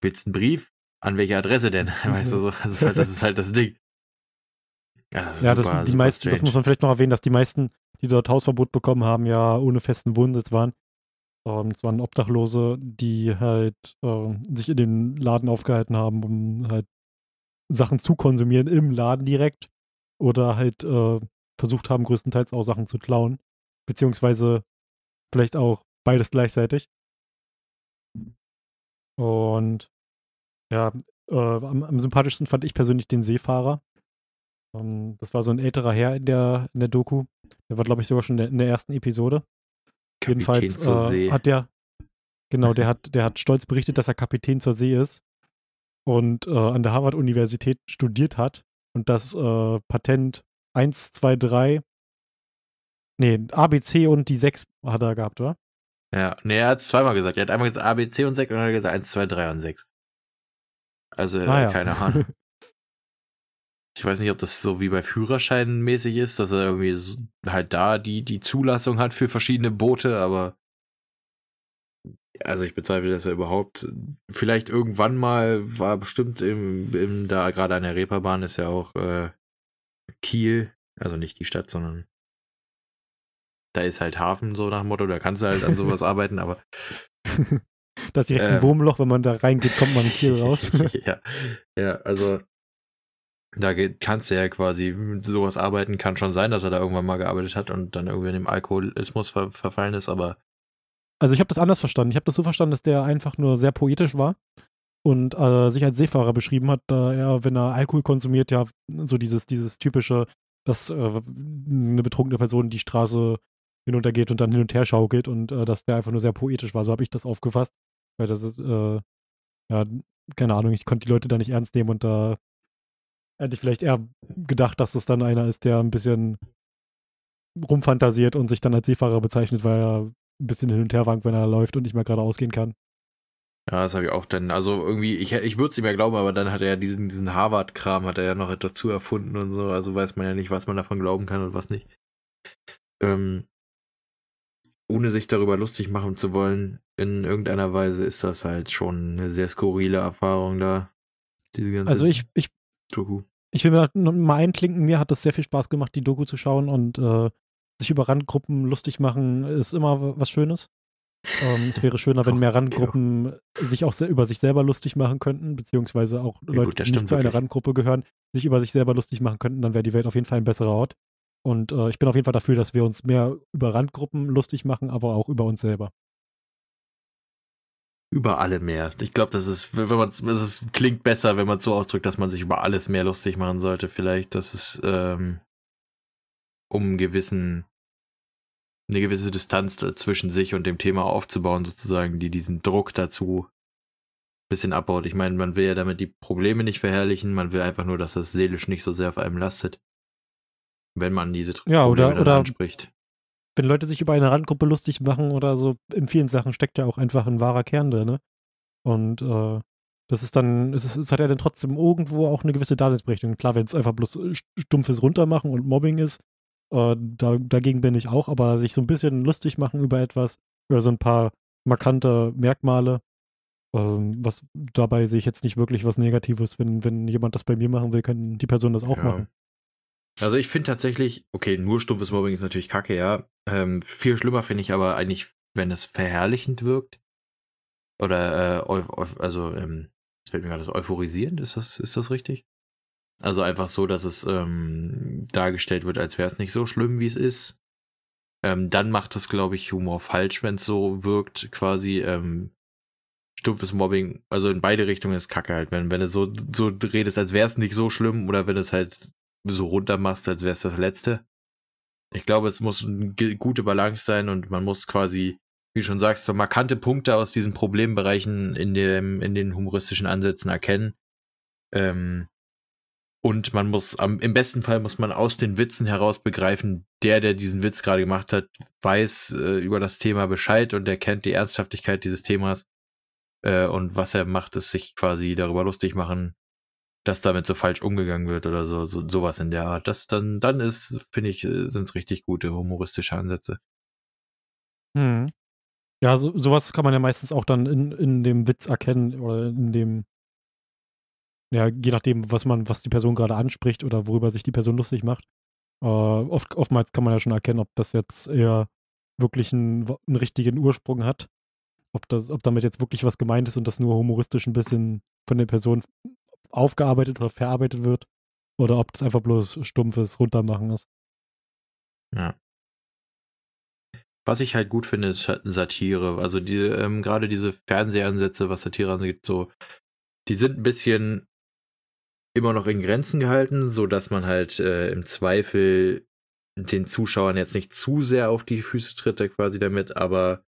Speaker 2: willst du einen Brief? An welche Adresse denn? Weißt du so, das ist halt das, ist halt das Ding. Ja,
Speaker 1: Ja, das,
Speaker 2: super-
Speaker 1: die
Speaker 2: super
Speaker 1: meisten, das
Speaker 2: strange.
Speaker 1: muss man vielleicht noch erwähnen, dass die meisten, die dort Hausverbot bekommen haben, ja ohne festen Wohnsitz waren. Ähm, es waren Obdachlose, die halt ähm, sich in den Laden aufgehalten haben, um halt Sachen zu konsumieren im Laden direkt oder halt äh, versucht haben, größtenteils auch Sachen zu klauen. Beziehungsweise vielleicht auch beides gleichzeitig. Und ja, äh, am, am sympathischsten fand ich persönlich den Seefahrer. Ähm, das war so ein älterer Herr in der, in der Doku. Der war, glaube ich, sogar schon in der, in der ersten Episode.
Speaker 2: Kapitän
Speaker 1: Jedenfalls äh, hat der, genau, der hat, der hat stolz berichtet, dass er Kapitän zur See ist und äh, an der Harvard-Universität studiert hat und das äh, Patent 1, 2, 3, nee, ABC und die 6 hat er gehabt, oder?
Speaker 2: Ja, nee, er hat es zweimal gesagt. Er hat einmal gesagt A, B, C und 6 und dann hat er gesagt 1, 2, 3 und 6. Also, äh,
Speaker 1: Ah, ja.
Speaker 2: keine Ahnung. Ich weiß nicht, ob das so wie bei Führerscheinen mäßig ist, dass er irgendwie so halt da die, die Zulassung hat für verschiedene Boote, aber also ich bezweifle, dass er überhaupt vielleicht irgendwann mal war bestimmt im, im da gerade an der Reeperbahn ist ja auch äh, Kiel, also nicht die Stadt, sondern da ist halt Hafen so nach dem Motto, da kannst du halt an sowas arbeiten, aber
Speaker 1: das ist direkt ein
Speaker 2: Ähm.
Speaker 1: Wurmloch, wenn man da reingeht, kommt man hier raus.
Speaker 2: ja, ja, also da geht, kannst du ja quasi mit sowas arbeiten. Kann schon sein, dass er da irgendwann mal gearbeitet hat und dann irgendwie in dem Alkoholismus ver verfallen ist, aber
Speaker 1: Also ich habe das anders verstanden. Ich habe das so verstanden, dass der einfach nur sehr poetisch war und äh, sich als Seefahrer beschrieben hat, da er, wenn er Alkohol konsumiert, ja so dieses, dieses typische, dass äh, eine betrunkene Person die Straße hinuntergeht und dann hin und her schaukelt und äh, dass der einfach nur sehr poetisch war. So habe ich das aufgefasst. Weil das ist, äh, ja, keine Ahnung, ich konnte die Leute da nicht ernst nehmen und da hätte ich vielleicht eher gedacht, dass das dann einer ist, der ein bisschen rumfantasiert und sich dann als Seefahrer bezeichnet, weil er ein bisschen hin und her wankt, wenn er läuft und nicht mehr gerade ausgehen kann.
Speaker 2: ja, das habe ich auch dann, also irgendwie, ich, ich würde es ihm ja glauben, aber dann hat er ja diesen, diesen Harvard-Kram, hat er ja noch dazu erfunden und so, also weiß man ja nicht, was man davon glauben kann und was nicht. Ähm, ohne sich darüber lustig machen zu wollen, in irgendeiner Weise ist das halt schon eine sehr skurrile Erfahrung da.
Speaker 1: Also ich, ich,
Speaker 2: Doku.
Speaker 1: ich will mir mal einklinken, mir hat es sehr viel Spaß gemacht, die Doku zu schauen und äh, sich über Randgruppen lustig machen ist immer was Schönes. Ähm, es wäre schöner, wenn mehr Randgruppen sich auch über sich selber lustig machen könnten, beziehungsweise auch
Speaker 2: Ja,
Speaker 1: Leute,
Speaker 2: gut, das
Speaker 1: die nicht zu einer. Randgruppe gehören, sich über sich selber lustig machen könnten, dann wäre die Welt auf jeden Fall ein besserer Ort. Und äh, ich bin auf jeden Fall dafür, dass wir uns mehr über Randgruppen lustig machen, aber auch über uns selber.
Speaker 2: Über alle mehr. Ich glaube, das ist, wenn man es klingt besser, wenn man es so ausdrückt, dass man sich über alles mehr lustig machen sollte. Vielleicht, dass es ähm, um einen gewissen, eine gewisse Distanz zwischen sich und dem Thema aufzubauen, sozusagen, die diesen Druck dazu ein bisschen abbaut. Ich meine, man will ja damit die Probleme nicht verherrlichen, man will einfach nur, dass das seelisch nicht so sehr auf einem lastet. Wenn man diese
Speaker 1: Ja, oder- oder-
Speaker 2: anspricht.
Speaker 1: wenn Leute sich über eine Randgruppe lustig machen oder so, in vielen Sachen steckt ja auch einfach ein wahrer Kern drin. Ne? Und äh, das ist dann, es, es hat ja dann trotzdem irgendwo auch eine gewisse Daseinsberechtigung. Klar, wenn es einfach bloß äh, stumpfes Runtermachen und Mobbing ist, äh, da, dagegen bin ich auch, aber sich so ein bisschen lustig machen über etwas, über so ein paar markante Merkmale, ähm, was dabei sehe ich jetzt nicht wirklich was Negatives. Wenn, wenn jemand das bei mir machen will, kann die Person das auch
Speaker 2: Ja.
Speaker 1: machen.
Speaker 2: Also ich finde tatsächlich, okay, nur stumpfes Mobbing ist natürlich kacke, ja. Ähm, viel schlimmer finde ich aber eigentlich, wenn es verherrlichend wirkt. Oder, äh, also, ähm, jetzt fällt mir gerade das euphorisierend, ist das, ist das richtig? Also einfach so, dass es ähm, dargestellt wird, als wäre es nicht so schlimm, wie es ist. Ähm, dann macht es, glaube ich, Humor falsch, wenn es so wirkt, quasi. Ähm, stumpfes Mobbing, also in beide Richtungen ist Kacke halt, wenn, wenn du so, so redest, als wäre es nicht so schlimm, oder wenn es halt so runter machst, als wäre es das Letzte. Ich glaube, es muss eine gute Balance sein und man muss quasi, wie du schon sagst, so markante Punkte aus diesen Problembereichen in dem, in den humoristischen Ansätzen erkennen. Ähm, und man muss, am, im besten Fall muss man aus den Witzen heraus begreifen, der, der diesen Witz gerade gemacht hat, weiß äh, über das Thema Bescheid und er kennt die Ernsthaftigkeit dieses Themas. Äh, und was er macht, ist sich quasi darüber lustig machen, dass damit so falsch umgegangen wird oder so, so sowas in der Art. Das dann, dann ist, finde ich, äh, sind es richtig gute humoristische Ansätze.
Speaker 1: Hm. Ja, so, sowas kann man ja meistens auch dann in, in dem Witz erkennen oder in dem, ja, je nachdem, was man, was die Person gerade anspricht oder worüber sich die Person lustig macht. Äh, oft, oftmals kann man ja schon erkennen, ob das jetzt eher wirklich einen, einen richtigen Ursprung hat. Ob, das, ob damit jetzt wirklich was gemeint ist und das nur humoristisch ein bisschen von der Person aufgearbeitet oder verarbeitet wird. Oder ob das einfach bloß stumpfes Runtermachen ist.
Speaker 2: Ja. Was ich halt gut finde, ist Satire. Also die, ähm, gerade diese Fernsehansätze, was Satire angeht, so, die sind ein bisschen immer noch in Grenzen gehalten, so dass man halt äh, im Zweifel den Zuschauern jetzt nicht zu sehr auf die Füße tritt, quasi damit, aber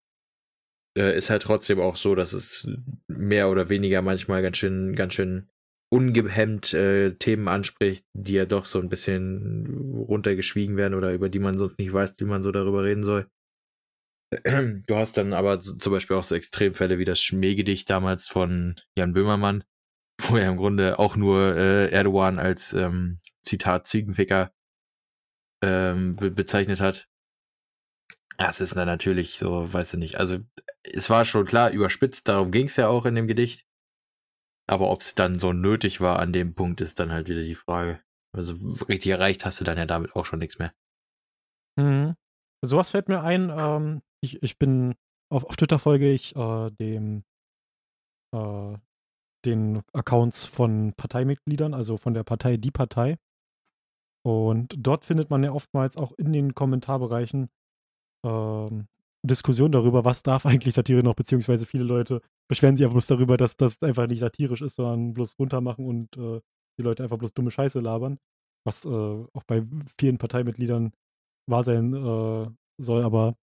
Speaker 2: äh, ist halt trotzdem auch so, dass es mehr oder weniger manchmal ganz schön, ganz schön ungehemmt äh, Themen anspricht, die ja doch so ein bisschen runtergeschwiegen werden oder über die man sonst nicht weiß, wie man so darüber reden soll. Du hast dann aber zum Beispiel auch so Extremfälle wie das Schmähgedicht damals von Jan Böhmermann, wo er im Grunde auch nur äh, Erdogan als ähm, Zitat Ziegenficker ähm, be bezeichnet hat. Das ist dann natürlich so, weißt du nicht. Also es war schon klar überspitzt, darum ging es ja auch in dem Gedicht. Aber ob es dann so nötig war an dem Punkt, ist dann halt wieder die Frage. Also richtig erreicht hast du dann ja damit auch schon nichts mehr.
Speaker 1: Mhm. Sowas fällt mir ein. Ähm, ich, ich bin auf, auf Twitter folge ich äh, dem äh, den Accounts von Parteimitgliedern, also von der Partei Die Partei. Und dort findet man ja oftmals auch in den Kommentarbereichen ähm, Diskussion darüber, was darf eigentlich Satire noch, beziehungsweise viele Leute beschweren sich einfach bloß darüber, dass das einfach nicht satirisch ist, sondern bloß runtermachen und äh, die Leute einfach bloß dumme Scheiße labern, was äh, auch bei vielen Parteimitgliedern wahr sein äh, soll, aber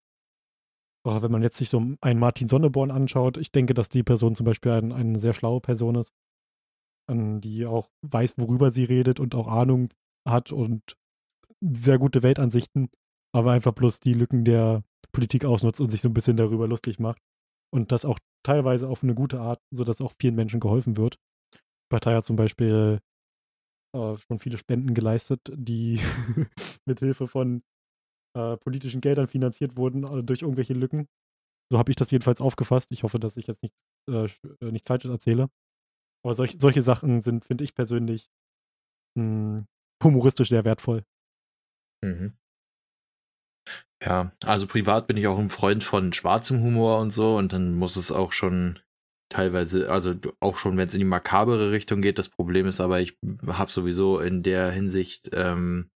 Speaker 1: oh, wenn man jetzt sich so einen Martin Sonneborn anschaut, ich denke, dass die Person zum Beispiel ein, eine sehr schlaue Person ist, die auch weiß, worüber sie redet und auch Ahnung hat und sehr gute Weltansichten, aber einfach bloß die Lücken der Politik ausnutzt und sich so ein bisschen darüber lustig macht. Und das auch teilweise auf eine gute Art, sodass auch vielen Menschen geholfen wird. Die Partei hat zum Beispiel äh, schon viele Spenden geleistet, die mit Hilfe von äh, politischen Geldern finanziert wurden äh, durch irgendwelche Lücken. So habe ich das jedenfalls aufgefasst. Ich hoffe, dass ich jetzt nichts, äh, äh, nichts Falsches erzähle. Aber solch, solche Sachen sind, finde ich persönlich, mh, hm, humoristisch sehr wertvoll.
Speaker 2: Mhm. Ja, also privat bin ich auch ein Freund von schwarzem Humor und so und dann muss es auch schon teilweise, also auch schon, wenn es in die makabere Richtung geht. Das Problem ist aber, ich habe sowieso in der Hinsicht ähm,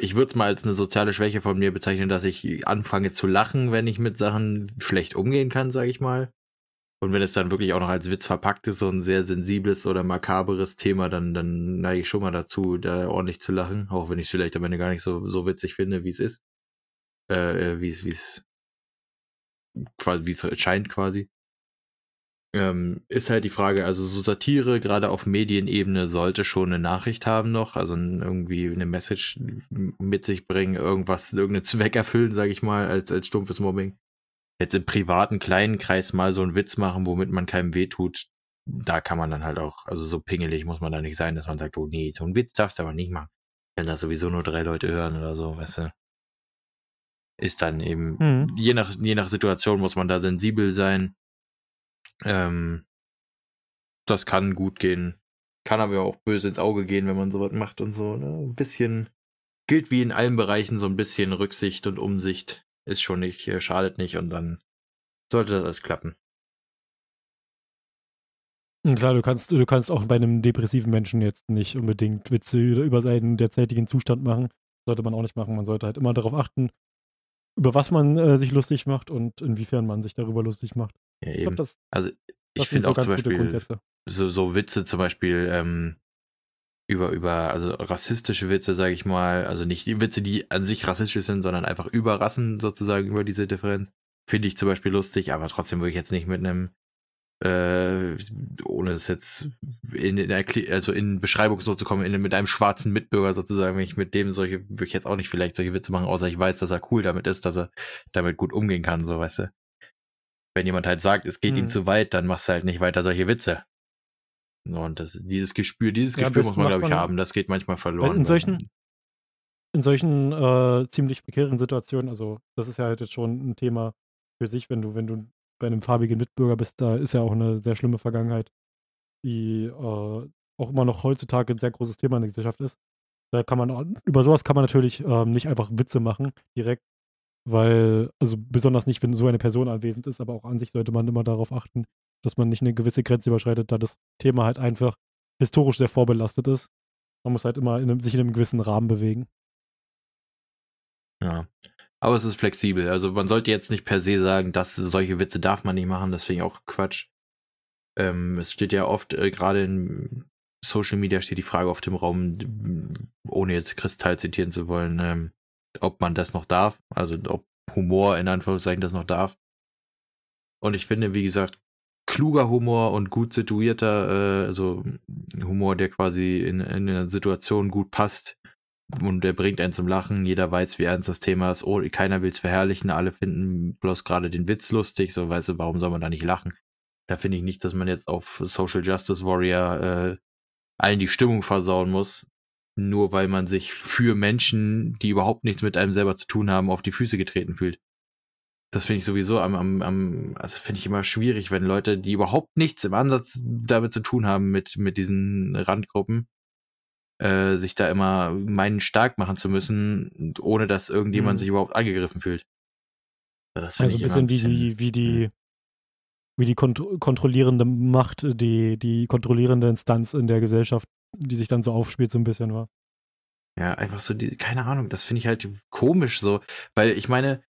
Speaker 2: ich würde es mal als eine soziale Schwäche von mir bezeichnen, dass ich anfange zu lachen, wenn ich mit Sachen schlecht umgehen kann, sage ich mal. Und wenn es dann wirklich auch noch als Witz verpackt ist, so ein sehr sensibles oder makaberes Thema, dann, dann neige ich schon mal dazu, da ordentlich zu lachen, auch wenn ich es vielleicht am Ende gar nicht so, so witzig finde, wie es ist. Äh, äh wie es, wie es, quasi, wie es scheint quasi. Ähm, ist halt die Frage, also so Satire, gerade auf Medienebene, sollte schon eine Nachricht haben noch, also irgendwie eine Message mit sich bringen, irgendwas, irgendeinen Zweck erfüllen, sage ich mal, als, als stumpfes Mobbing. Jetzt im privaten kleinen Kreis mal so einen Witz machen, womit man keinem wehtut, da kann man dann halt auch, also so pingelig muss man da nicht sein, dass man sagt, oh nee, so einen Witz darfst du aber nicht machen. Wenn das sowieso nur drei Leute hören oder so, weißt du. Ist dann eben, mhm. je, nach, je nach Situation muss man da sensibel sein ähm, das kann gut gehen. Kann aber auch böse ins Auge gehen, wenn man sowas macht und so. Ne? Ein bisschen gilt wie in allen Bereichen so ein bisschen Rücksicht und Umsicht. Ist schon nicht, äh, schadet nicht und dann sollte das alles klappen.
Speaker 1: Klar, du kannst, du kannst auch bei einem depressiven Menschen jetzt nicht unbedingt Witze über seinen derzeitigen Zustand machen. Sollte man auch nicht machen. Man sollte halt immer darauf achten, über was man äh, sich lustig macht und inwiefern man sich darüber lustig macht.
Speaker 2: Ja, eben. Ich glaub, das, also ich finde so auch zum Beispiel so, so Witze zum Beispiel ähm, über, über, also rassistische Witze, sage ich mal, also nicht die Witze, die an sich rassistisch sind, sondern einfach über Rassen sozusagen, über diese Differenz. Finde ich zum Beispiel lustig, aber trotzdem würde ich jetzt nicht mit einem äh, ohne das jetzt in, in also in Beschreibungsnot zu kommen, in, mit einem schwarzen Mitbürger sozusagen, wenn ich mit dem solche, würde ich jetzt auch nicht vielleicht solche Witze machen, außer ich weiß, dass er cool damit ist, dass er damit gut umgehen kann, so weißt du. Wenn jemand halt sagt, es geht ihm
Speaker 1: Hm.
Speaker 2: zu weit, dann machst du halt nicht weiter solche Witze. Und das, dieses Gespür, dieses
Speaker 1: Ja,
Speaker 2: Gespür muss man, glaube ich,
Speaker 1: man-
Speaker 2: haben. Das geht manchmal verloren.
Speaker 1: in solchen- in solchen äh, ziemlich prekären Situationen, also das ist ja halt jetzt schon ein Thema für sich, wenn du, wenn du bei einem farbigen Mitbürger bist, da ist ja auch eine sehr schlimme Vergangenheit, die äh, auch immer noch heutzutage ein sehr großes Thema in der Gesellschaft ist. Da kann man, über sowas kann man natürlich ähm, nicht einfach Witze machen, direkt, weil, also besonders nicht, wenn so eine Person anwesend ist, aber auch an sich sollte man immer darauf achten, dass man nicht eine gewisse Grenze überschreitet, da das Thema halt einfach historisch sehr vorbelastet ist. Man muss halt immer in einem, sich in einem gewissen Rahmen bewegen.
Speaker 2: Ja. Aber es ist flexibel. Also man sollte jetzt nicht per se sagen, dass solche Witze darf man nicht machen. Das finde ich auch Quatsch. Ähm, es steht ja oft, äh, gerade in Social Media steht die Frage auf dem Raum, ohne jetzt Kristall zitieren zu wollen, ähm, ob man das noch darf. Also ob Humor in Anführungszeichen das noch darf. Und ich finde, wie gesagt, kluger Humor und gut situierter, äh, also Humor, der quasi in, in einer Situation gut passt, und der bringt einen zum Lachen. Jeder weiß, wie ernst das Thema ist. Oh, keiner will es verherrlichen. Alle finden bloß gerade den Witz lustig. So, weißt du, warum soll man da nicht lachen? Da finde ich nicht, dass man jetzt auf Social Justice Warrior äh, allen die Stimmung versauen muss. Nur weil man sich für Menschen, die überhaupt nichts mit einem selber zu tun haben, auf die Füße getreten fühlt. Das finde ich sowieso am, am, am also finde ich immer schwierig, wenn Leute, die überhaupt nichts im Ansatz damit zu tun haben, mit, mit diesen Randgruppen, äh, sich da immer meinen stark machen zu müssen, ohne dass irgendjemand
Speaker 1: Mhm.
Speaker 2: sich überhaupt angegriffen fühlt. Das
Speaker 1: Also ein
Speaker 2: ich immer
Speaker 1: bisschen, wie die, wie die, wie die kont kontrollierende Macht, die, die kontrollierende Instanz in der Gesellschaft, die sich dann so aufspielt, so ein bisschen war.
Speaker 2: Ja, einfach so, die, keine Ahnung, das finde ich halt komisch so, weil ich meine,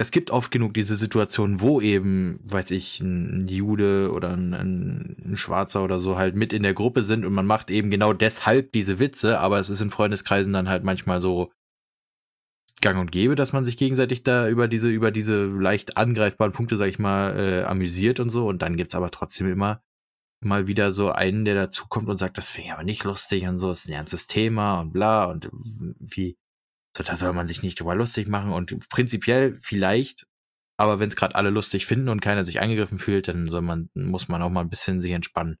Speaker 2: es gibt oft genug diese Situationen, wo eben, weiß ich, ein Jude oder ein, ein, Schwarzer oder so halt mit in der Gruppe sind und man macht eben genau deshalb diese Witze, aber es ist in Freundeskreisen dann halt manchmal so gang und gäbe, dass man sich gegenseitig da über diese, über diese leicht angreifbaren Punkte, sag ich mal, äh, amüsiert und so. Und dann gibt's aber trotzdem immer mal wieder so einen, der dazukommt und sagt, das finde ich aber nicht lustig und so, ist ein ernstes Thema und bla und wie, so, da soll man sich nicht drüber lustig machen und prinzipiell vielleicht, aber wenn es gerade alle lustig finden und keiner sich angegriffen fühlt, dann soll man, muss man auch mal ein bisschen sich entspannen.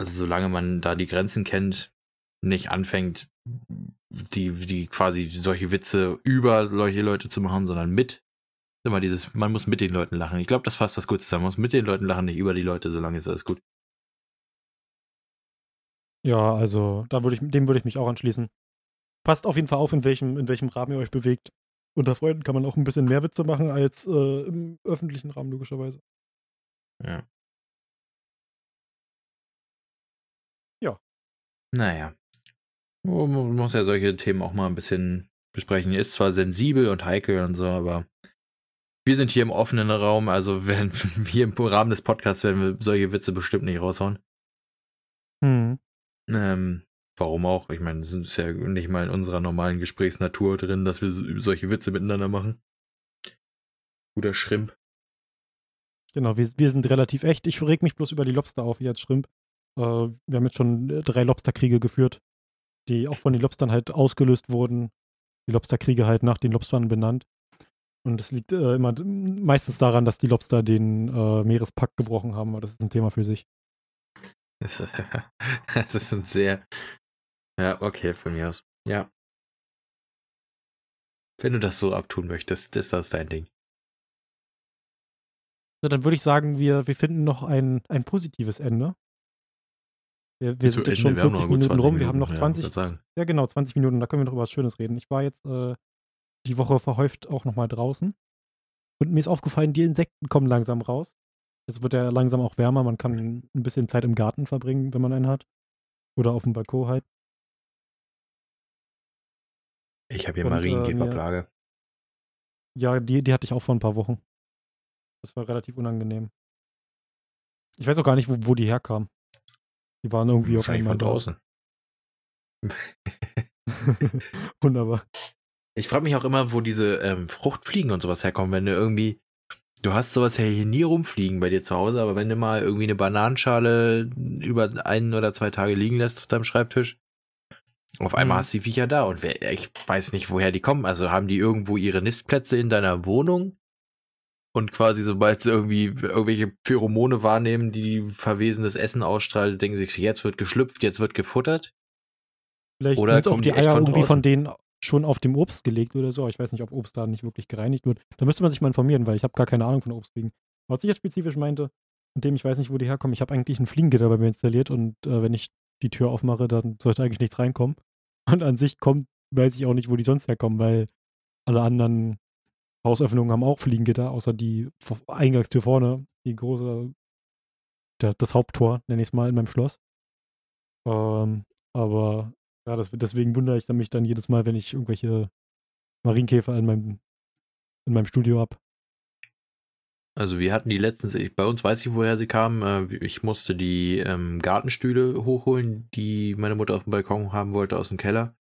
Speaker 2: Also solange man da die Grenzen kennt, nicht anfängt, die, die quasi solche Witze über solche Leute zu machen, sondern mit. Immer dieses, man muss mit den Leuten lachen. Ich glaube, das fasst das gut zusammen. Man muss mit den Leuten lachen, nicht über die Leute, solange ist alles gut.
Speaker 1: Ja, also da würde ich, dem würde ich mich auch anschließen. Passt auf jeden Fall auf, in welchem, in welchem Rahmen ihr euch bewegt. Unter Freunden kann man auch ein bisschen mehr Witze machen als äh, im öffentlichen Rahmen, logischerweise.
Speaker 2: Ja.
Speaker 1: Ja.
Speaker 2: Naja. Man muss ja solche Themen auch mal ein bisschen besprechen. Ist zwar sensibel und heikel und so, aber wir sind hier im offenen Raum, also werden wir im Rahmen des Podcasts werden wir solche Witze bestimmt nicht raushauen.
Speaker 1: Hm.
Speaker 2: Ähm, warum auch? Ich meine, es ist ja nicht mal in unserer normalen Gesprächsnatur drin, dass wir so- solche Witze miteinander machen. Guter Schrimp.
Speaker 1: Genau, wir, wir sind relativ echt. Ich reg mich bloß über die Lobster auf, wie als Schrimp. Äh, wir haben jetzt schon äh, drei Lobsterkriege geführt, die auch von den Lobstern halt ausgelöst wurden. Die Lobsterkriege halt nach den Lobstern benannt. Und es liegt äh, immer meistens daran, dass die Lobster den äh, Meerespakt gebrochen haben, aber das ist ein Thema für sich.
Speaker 2: Das ist, ein sehr. Ja, okay, von mir aus. Ja. Wenn du das so abtun möchtest, ist das dein Ding.
Speaker 1: Ja, dann würde ich sagen, wir, wir finden noch ein, ein positives Ende. Wir, wir sind jetzt
Speaker 2: Ende,
Speaker 1: schon
Speaker 2: wir haben
Speaker 1: 40
Speaker 2: noch gut
Speaker 1: Minuten
Speaker 2: 20
Speaker 1: rum, wir haben noch
Speaker 2: ja,
Speaker 1: 20,
Speaker 2: wollte sagen.
Speaker 1: ja genau, 20 Minuten, da können wir noch über was Schönes reden. Ich war jetzt äh, die Woche verhäuft auch nochmal draußen und mir ist aufgefallen, die Insekten kommen langsam raus. Es wird ja langsam auch wärmer, man kann ein bisschen Zeit im Garten verbringen, wenn man einen hat. Oder auf dem Balkon halt.
Speaker 2: Ich habe hier
Speaker 1: Und, äh,
Speaker 2: Marienkäferplage.
Speaker 1: Ja, die, die hatte ich auch vor ein paar Wochen. Das war relativ unangenehm. Ich weiß auch gar nicht, wo, wo die herkamen. Die waren irgendwie
Speaker 2: Wahrscheinlich
Speaker 1: einmal
Speaker 2: von draußen.
Speaker 1: Wunderbar.
Speaker 2: Ich frage mich auch immer, wo diese ähm, Fruchtfliegen und sowas herkommen, wenn du irgendwie Du hast sowas ja hier nie rumfliegen bei dir zu Hause, aber wenn du mal irgendwie eine Bananenschale über einen oder zwei Tage liegen lässt auf deinem Schreibtisch, auf einmal
Speaker 1: Mhm.
Speaker 2: hast du die Viecher da und wer, ich weiß nicht, woher die kommen. Also haben die irgendwo ihre Nistplätze in deiner Wohnung? Und quasi, sobald sie irgendwie irgendwelche Pheromone wahrnehmen, die verwesenes Essen ausstrahlen, denken sich, jetzt wird geschlüpft, jetzt wird gefuttert.
Speaker 1: Vielleicht
Speaker 2: Oder
Speaker 1: sind auch die
Speaker 2: die
Speaker 1: Eier irgendwie von denen schon auf dem Obst gelegt oder so. Ich weiß nicht, ob Obst da nicht wirklich gereinigt wird. Da müsste man sich mal informieren, weil ich habe gar keine Ahnung von Obstfliegen. Was ich jetzt spezifisch meinte, indem ich weiß nicht, wo die herkommen, ich habe eigentlich ein Fliegengitter bei mir installiert und äh, wenn ich die Tür aufmache, dann sollte eigentlich nichts reinkommen. Und an sich kommt, weiß ich auch nicht, wo die sonst herkommen, weil alle anderen Hausöffnungen haben auch Fliegengitter, außer die Eingangstür vorne, die große, das Haupttor, nenne ich es mal, in meinem Schloss. Ähm, aber ja, das, deswegen wundere ich mich dann jedes Mal, wenn ich irgendwelche Marienkäfer in meinem, in meinem Studio habe.
Speaker 2: Also wir hatten die letztens, ich, bei uns weiß ich, woher sie kamen. Äh, ich musste die ähm, Gartenstühle hochholen, die meine Mutter auf dem Balkon haben wollte aus dem Keller.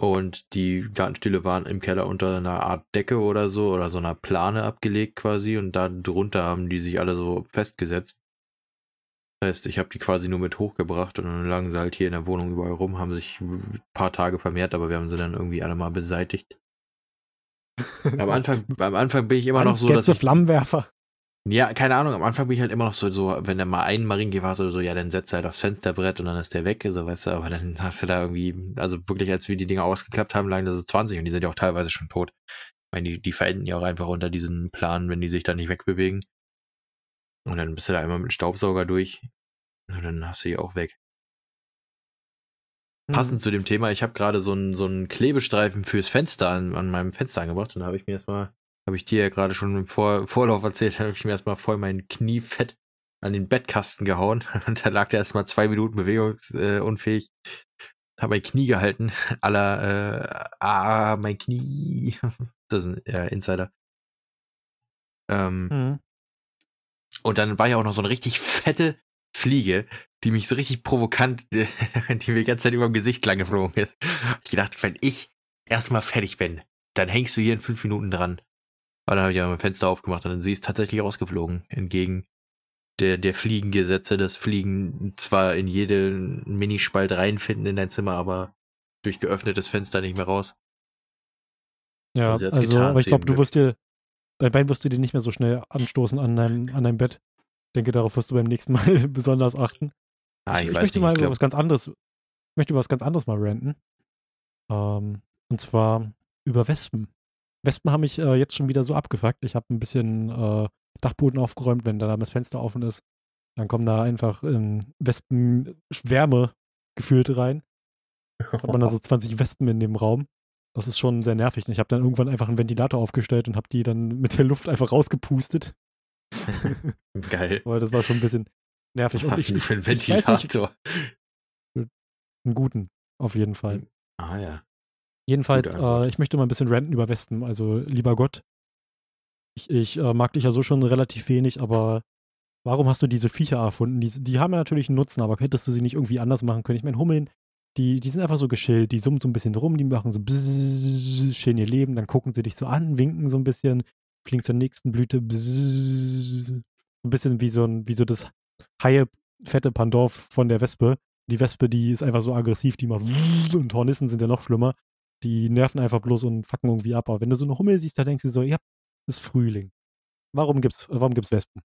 Speaker 2: Und die Gartenstühle waren im Keller unter einer Art Decke oder so oder so einer Plane abgelegt quasi und da drunter haben die sich alle so festgesetzt. Das heißt, ich habe die quasi nur mit hochgebracht und dann lagen sie halt hier in der Wohnung überall rum, haben sich ein paar Tage vermehrt, aber wir haben sie dann irgendwie alle mal beseitigt. Am Anfang, am Anfang bin ich immer noch so, dass ich,
Speaker 1: Flammenwerfer.
Speaker 2: ja, keine Ahnung, am Anfang bin ich halt immer noch so, so wenn da mal ein Marienkäfer hast oder so, ja, dann setzt er halt aufs Fensterbrett und dann ist der weg, so, weißt du, aber dann hast du da irgendwie, also wirklich, als wir die Dinger ausgeklappt haben, lagen da so 20 und die sind ja auch teilweise schon tot. Ich meine, die, die verenden ja auch einfach unter diesen Planen, wenn die sich da nicht wegbewegen. Und dann bist du da immer mit dem Staubsauger durch und dann hast du die auch weg.
Speaker 1: Hm.
Speaker 2: Passend zu dem Thema, ich habe gerade so einen so einen Klebestreifen fürs Fenster an, an meinem Fenster angebracht und da habe ich mir erstmal, habe ich dir ja gerade schon im Vor Vorlauf erzählt, habe ich mir erstmal voll mein Knie fett an den Bettkasten gehauen und da lag der erstmal zwei Minuten bewegungsunfähig. Habe mein Knie gehalten, aller äh, ah, mein Knie. Das ist ein äh, Insider. Ähm,
Speaker 1: Hm.
Speaker 2: Und dann war ja auch noch so eine richtig fette Fliege, die mich so richtig provokant, die mir die ganze Zeit über dem Gesicht lang geflogen ist. Ich gedacht, wenn ich erstmal fertig bin, dann hängst du hier in fünf Minuten dran. Aber dann habe ich ja mein Fenster aufgemacht und dann sie ist tatsächlich rausgeflogen. Entgegen der, der Fliegengesetze, dass Fliegen zwar in jeden Minispalt reinfinden in dein Zimmer, aber durch geöffnetes Fenster nicht mehr raus.
Speaker 1: Ja,
Speaker 2: Also
Speaker 1: also,
Speaker 2: getan,
Speaker 1: aber ich glaube, du wirst dir, dein Bein wirst du dir nicht mehr so schnell anstoßen an deinem, an deinem Bett. Ich denke, darauf wirst du beim nächsten Mal besonders achten.
Speaker 2: Ah,
Speaker 1: ich,
Speaker 2: ich,
Speaker 1: möchte
Speaker 2: nicht,
Speaker 1: mal
Speaker 2: ich
Speaker 1: über was ganz anderes, ich möchte über was ganz anderes mal ranten. Ähm, und zwar über Wespen. Wespen haben mich äh, jetzt schon wieder so abgefuckt. Ich habe ein bisschen äh, Dachboden aufgeräumt, wenn da das Fenster offen ist. Dann kommen da einfach ähm, Wespenschwärme gefühlt rein. Hat man da so 20 Wespen in dem Raum. Das ist schon sehr nervig. Ich habe dann irgendwann einfach einen Ventilator aufgestellt und habe die dann mit der Luft einfach rausgepustet.
Speaker 2: geil.
Speaker 1: Aber das war schon ein bisschen nervig.
Speaker 2: Was hast du für einen
Speaker 1: weiß nicht,
Speaker 2: Ventilator?
Speaker 1: einen guten, auf jeden Fall.
Speaker 2: Ah ja.
Speaker 1: Jedenfalls,
Speaker 2: Antwort.
Speaker 1: äh, ich möchte mal ein bisschen ranten über Wespen. Also, lieber Gott, ich, ich äh, mag dich ja so schon relativ wenig, aber warum hast du diese Viecher erfunden? Die, die haben ja natürlich einen Nutzen, aber hättest du sie nicht irgendwie anders machen können? Ich meine, Hummeln, die, die sind einfach so geschillt, die summen so ein bisschen rum, die machen so bzzz, schön ihr Leben, dann gucken sie dich so an, winken so ein bisschen, fliegen zur nächsten Blüte, bzzz, so ein bisschen wie so, ein, wie so das Haie, fette Pandorf von der Wespe. Die Wespe, die ist einfach so aggressiv, die macht und Hornissen sind ja noch schlimmer. Die nerven einfach bloß und fucken irgendwie ab. Aber wenn du so eine Hummel siehst, da denkst du so, ja, ist Frühling. Warum gibt's, warum gibt's Wespen?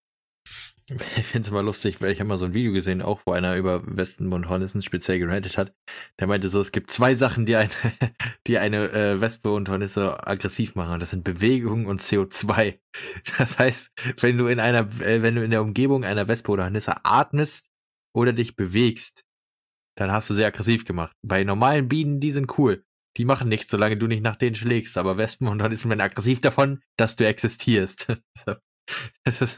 Speaker 2: Ich finde es immer lustig, weil ich habe mal so ein Video gesehen, auch wo einer über Wespen und Hornissen speziell gerantet hat. Der meinte so, es gibt zwei Sachen, die eine, die eine äh, Wespe und Hornisse aggressiv machen. Und das sind Bewegung und CO2. Das heißt, wenn du in einer, äh, wenn du in der Umgebung einer Wespe oder Hornisse atmest oder dich bewegst, dann hast du sehr aggressiv gemacht. Bei normalen Bienen, die sind cool. Die machen nichts, solange du nicht nach denen schlägst. Aber Wespen und Hornissen werden aggressiv davon, dass du existierst. Das ist,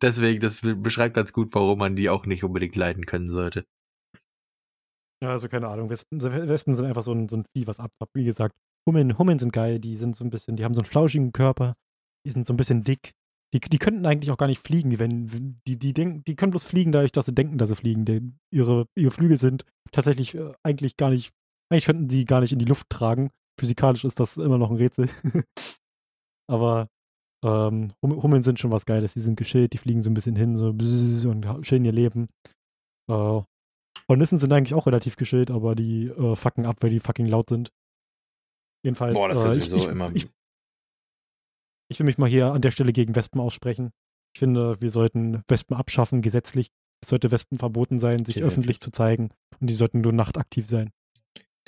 Speaker 2: deswegen, das beschreibt ganz gut, warum man die auch nicht unbedingt leiden können sollte.
Speaker 1: Ja, also keine Ahnung. Wespen, Wespen sind einfach so ein, so ein Vieh, was abfappt. Wie gesagt, Hummeln, Hummeln sind geil. Die sind so ein bisschen, die haben so einen flauschigen Körper. Die sind so ein bisschen dick. Die, die könnten eigentlich auch gar nicht fliegen. Wenn, die, die, denken, die können bloß fliegen, dadurch, dass sie denken, dass sie fliegen. Die, ihre, ihre Flügel sind tatsächlich äh, eigentlich gar nicht, eigentlich könnten sie gar nicht in die Luft tragen. Physikalisch ist das immer noch ein Rätsel. Aber Ähm, Hummeln sind schon was Geiles. Die sind geschillt, die fliegen so ein bisschen hin, so und chillen ihr Leben. Äh, Hornissen sind eigentlich auch relativ geschillt, aber die äh, fucken ab, weil die fucking laut sind. Jedenfalls.
Speaker 2: Boah, das ist äh, sowieso ich, immer.
Speaker 1: Ich, ich will mich mal hier an der Stelle gegen Wespen aussprechen. Ich finde, wir sollten Wespen abschaffen, gesetzlich. Es sollte Wespen verboten sein, sich öffentlich zu zeigen. Und die sollten nur nachtaktiv sein.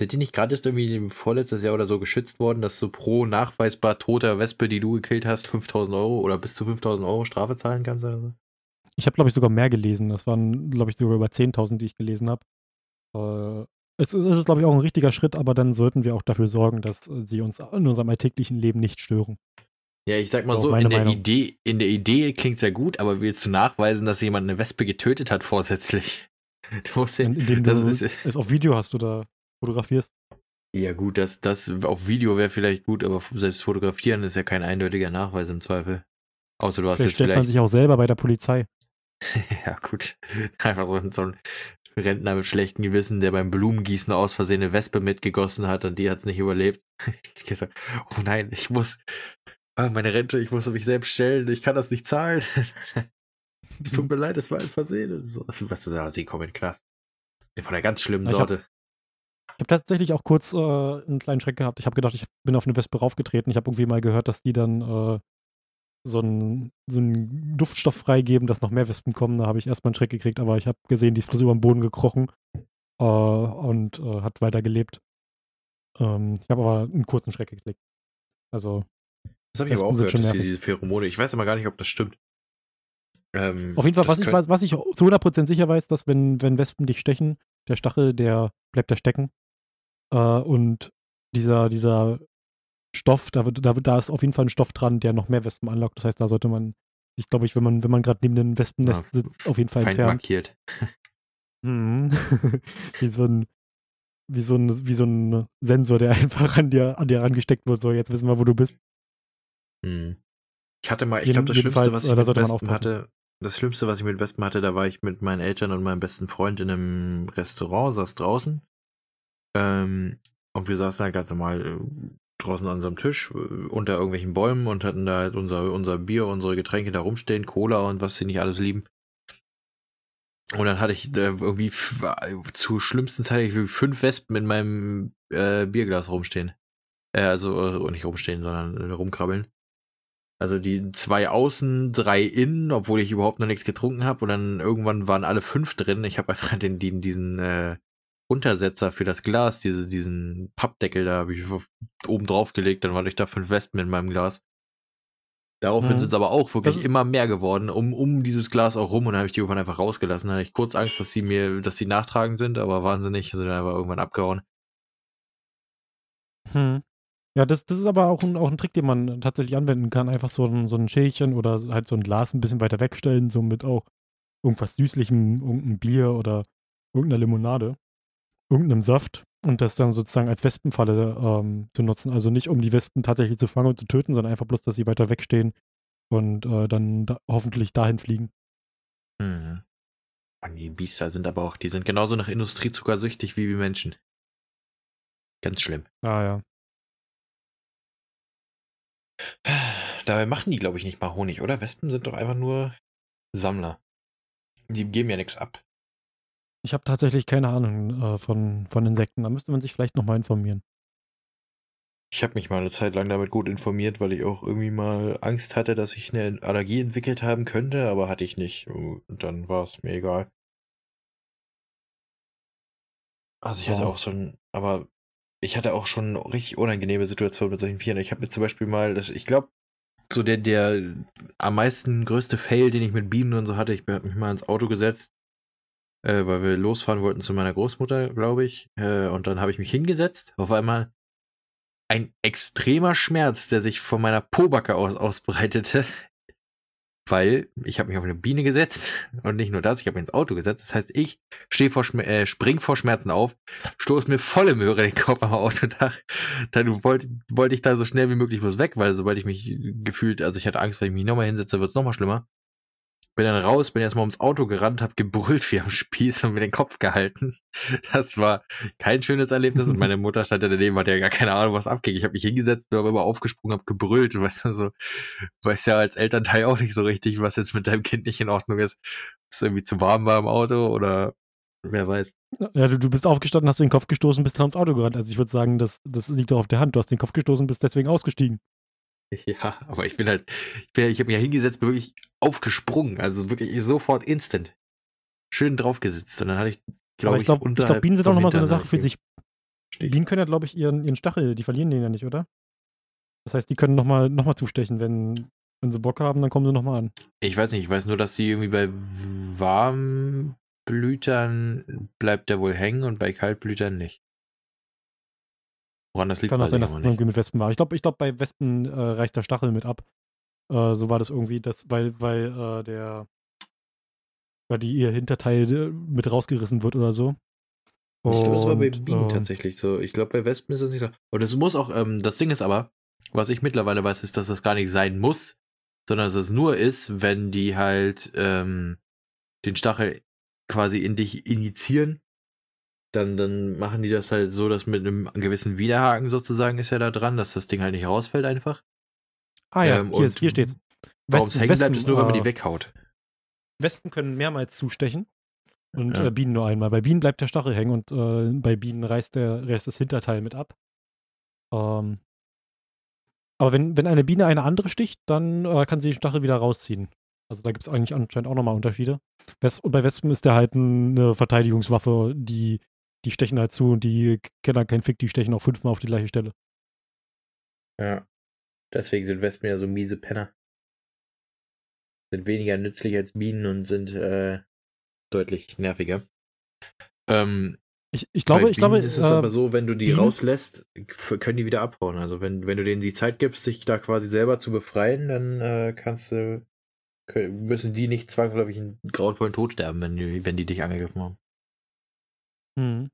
Speaker 2: Sind die nicht gerade erst irgendwie vorletztes Jahr oder so geschützt worden, dass du pro nachweisbar toter Wespe, die du gekillt hast, 5000 Euro oder bis zu 5000 Euro Strafe zahlen kannst? Oder so?
Speaker 1: Ich habe, glaube ich, sogar mehr gelesen. Das waren, glaube ich, sogar über 10.000, die ich gelesen habe. Äh, es ist, ist glaube ich, auch ein richtiger Schritt, aber dann sollten wir auch dafür sorgen, dass sie uns in unserem alltäglichen Leben nicht stören.
Speaker 2: Ja, ich sag mal so, in der, Idee, in der Idee klingt es ja gut, aber willst du nachweisen, dass jemand eine Wespe getötet hat vorsätzlich?
Speaker 1: Du musst ja, Indem du ist, es auf Video hast oder fotografierst.
Speaker 2: Ja, gut, das, das auf Video wäre vielleicht gut, aber selbst fotografieren ist ja kein eindeutiger Nachweis im Zweifel. Außer du hast vielleicht jetzt
Speaker 1: stellt vielleicht. man sich auch selber bei der Polizei.
Speaker 2: ja, gut. Einfach so, so ein Rentner mit schlechtem Gewissen, der beim Blumengießen aus Versehen eine Wespe mitgegossen hat und die hat es nicht überlebt. ich gesagt, oh nein, ich muss, ah, meine Rente, ich muss mich selbst stellen, ich kann das nicht zahlen. Es tut mir leid, es war ein Versehen. So, was ist das? Sie kommen in den Knast. Von einer ganz schlimmen Sorte.
Speaker 1: Ich habe tatsächlich auch kurz äh, einen kleinen Schreck gehabt. Ich habe gedacht, ich bin auf eine Wespe raufgetreten. Ich habe irgendwie mal gehört, dass die dann äh, so einen so einen Duftstoff freigeben, dass noch mehr Wespen kommen. Da habe ich erstmal einen Schreck gekriegt, aber ich habe gesehen, die ist bloß über den Boden gekrochen äh, und äh, hat weiter gelebt. Ähm, ich habe aber einen kurzen Schreck gekriegt. Also.
Speaker 2: Das habe ich aber auch gehört, dass diese Pheromone. Ich weiß aber gar nicht, ob das stimmt.
Speaker 1: Ähm, Auf jeden Fall, was ich, was ich zu 100% sicher weiß, dass wenn, wenn Wespen dich stechen, der Stachel, der bleibt da stecken. Äh, und dieser, dieser Stoff, da, da, da ist auf jeden Fall ein Stoff dran, der noch mehr Wespen anlockt. Das heißt, da sollte man sich, glaube ich, wenn man, wenn man gerade neben den Wespennest ja, sitzt, auf jeden Fall entfernen. markiert. Mhm. wie so ein wie so ein wie so ein Sensor, der einfach an dir an dir rangesteckt wird. So, jetzt wissen wir, wo du bist.
Speaker 2: Mhm. Ich hatte mal, ich glaube, das Schlimmste, was ich mit Wespen hatte, das Schlimmste, was ich mit Wespen hatte, da war ich mit meinen Eltern und meinem besten Freund in einem Restaurant, saß draußen. Ähm, und wir saßen halt ganz normal äh, draußen an unserem Tisch, äh, unter irgendwelchen Bäumen und hatten da halt unser, unser Bier, unsere Getränke da rumstehen, Cola und was sie nicht alles lieben. Und dann hatte ich äh, irgendwie zu schlimmsten Zeit fünf Wespen in meinem äh, Bierglas rumstehen. Äh, also äh, nicht rumstehen, sondern rumkrabbeln. Also die zwei außen, drei innen, obwohl ich überhaupt noch nichts getrunken habe. Und dann irgendwann waren alle fünf drin. Ich habe einfach den, den, diesen äh, Untersetzer für das Glas, diese, diesen Pappdeckel da habe ich oben drauf gelegt. Dann war ich da fünf Wespen in meinem Glas. Daraufhin mhm. sind es aber auch wirklich immer mehr geworden, um, um dieses Glas auch rum und dann habe ich die irgendwann einfach rausgelassen. Da hatte ich kurz Angst, dass sie mir, dass sie nachtragend sind, aber wahnsinnig, sind einfach irgendwann abgehauen.
Speaker 1: Hm. Ja, das, das ist aber auch ein, auch ein Trick, den man tatsächlich anwenden kann. Einfach so ein, so ein Schälchen oder halt so ein Glas ein bisschen weiter wegstellen, so mit auch irgendwas Süßlichem, irgendein Bier oder irgendeiner Limonade, irgendeinem Saft und das dann sozusagen als Wespenfalle ähm, zu nutzen. Also nicht, um die Wespen tatsächlich zu fangen und zu töten, sondern einfach bloß, dass sie weiter wegstehen und äh, dann da hoffentlich dahin fliegen.
Speaker 2: Mhm. Die Biester sind aber auch, die sind genauso nach Industriezucker süchtig wie wir Menschen. Ganz schlimm.
Speaker 1: Ah ja.
Speaker 2: Dabei machen die, glaube ich, nicht mal Honig, oder? Wespen sind doch einfach nur Sammler. Die geben ja nichts ab.
Speaker 1: Ich habe tatsächlich keine Ahnung äh, von, von Insekten. Da müsste man sich vielleicht nochmal informieren.
Speaker 2: Ich habe mich mal eine Zeit lang damit gut informiert, weil ich auch irgendwie mal Angst hatte, dass ich eine Allergie entwickelt haben könnte, aber hatte ich nicht. Und dann war es mir egal. Also ich hatte auch so ein, aber ich hatte auch schon richtig unangenehme Situationen mit solchen Vieren. Ich habe mir zum Beispiel mal, ich glaube, so der, der am meisten größte Fail, den ich mit Bienen und so hatte, ich habe mich mal ins Auto gesetzt, äh, weil wir losfahren wollten zu meiner Großmutter, glaube ich. Äh, und dann habe ich mich hingesetzt. Auf einmal ein extremer Schmerz, der sich von meiner Pobacke aus ausbreitete weil ich habe mich auf eine Biene gesetzt und nicht nur das, ich habe mich ins Auto gesetzt. Das heißt, ich stehe vor Schmer äh, spring vor Schmerzen auf, stoße mir volle Möhre den Kopf am Autodach. Dann wollte wollte ich da so schnell wie möglich bloß weg, weil sobald ich mich gefühlt, also ich hatte Angst, wenn ich mich nochmal hinsetze, wird es nochmal schlimmer. Bin dann raus, bin erstmal ums Auto gerannt, hab gebrüllt wie am Spieß und mir den Kopf gehalten. Das war kein schönes Erlebnis und meine Mutter stand da daneben, hat ja gar keine Ahnung, was abging. Ich habe mich hingesetzt, bin aber immer aufgesprungen, hab gebrüllt, weißt du, so, weißt ja als Elternteil auch nicht so richtig, was jetzt mit deinem Kind nicht in Ordnung ist. Ob es irgendwie zu warm war im Auto oder wer weiß.
Speaker 1: Ja, du, du bist aufgestanden, hast den Kopf gestoßen, bist dann ins Auto gerannt. Also ich würde sagen, das, das liegt doch auf der Hand. Du hast den Kopf gestoßen, bist deswegen ausgestiegen.
Speaker 2: Ja, aber ich bin halt, ich, bin, ich habe mich ja hingesetzt, bin wirklich aufgesprungen, also wirklich sofort instant. Schön draufgesetzt und dann hatte ich, glaube
Speaker 1: ich, glaube, ich glaub, Bienen sind auch nochmal so eine Sache für sich. Bienen können ja, glaube ich, ihren, ihren Stachel, die verlieren den ja nicht, oder? Das heißt, die können nochmal noch mal zustechen, wenn, wenn sie Bock haben, dann kommen sie nochmal an.
Speaker 2: Ich weiß nicht, ich weiß nur, dass sie irgendwie bei Warmblütern bleibt der wohl hängen und bei Kaltblütern nicht.
Speaker 1: Woran das liegt, Kann auch sein, dass es irgendwie mit Wespen war. Ich glaube, ich glaub, bei Wespen äh, reißt der Stachel mit ab. Äh, so war das irgendwie, das, weil, weil äh, der weil die ihr Hinterteil äh, mit rausgerissen wird oder so.
Speaker 2: Und, ich glaube, das war bei Bienen ähm, tatsächlich so. Ich glaube, bei Wespen ist das nicht so. Und es muss auch, ähm, das Ding ist aber, was ich mittlerweile weiß, ist, dass das gar nicht sein muss, sondern dass es nur ist, wenn die halt ähm, den Stachel quasi in dich injizieren dann, dann machen die das halt so, dass mit einem gewissen Widerhaken sozusagen ist ja da dran, dass das Ding halt nicht rausfällt einfach.
Speaker 1: Ah ja, ähm, hier, hier steht's.
Speaker 2: Warum es hängen bleibt, ist nur, wenn man die äh, weghaut.
Speaker 1: Wespen können mehrmals zustechen und ja. äh, Bienen nur einmal. Bei Bienen bleibt der Stachel hängen und äh, bei Bienen reißt, der, reißt das Hinterteil mit ab. Ähm, aber wenn, wenn eine Biene eine andere sticht, dann äh, kann sie den Stachel wieder rausziehen. Also da gibt es eigentlich anscheinend auch nochmal Unterschiede. Und bei Wespen ist der halt eine Verteidigungswaffe, die die stechen halt zu und die kennen keinen Fick, die stechen auch fünfmal auf die gleiche Stelle.
Speaker 2: Ja. Deswegen sind Wespen ja so miese Penner. Sind weniger nützlich als Bienen und sind äh, deutlich nerviger. Ähm,
Speaker 1: ich, ich glaube, ich glaube.
Speaker 2: ist es äh, aber so, wenn du die Bienen? rauslässt, können die wieder abhauen. Also wenn, wenn du denen die Zeit gibst, sich da quasi selber zu befreien, dann äh, kannst du, können, müssen die nicht zwangsläufig einen grauenvollen Tod sterben, wenn die, wenn die dich angegriffen haben. Mhm.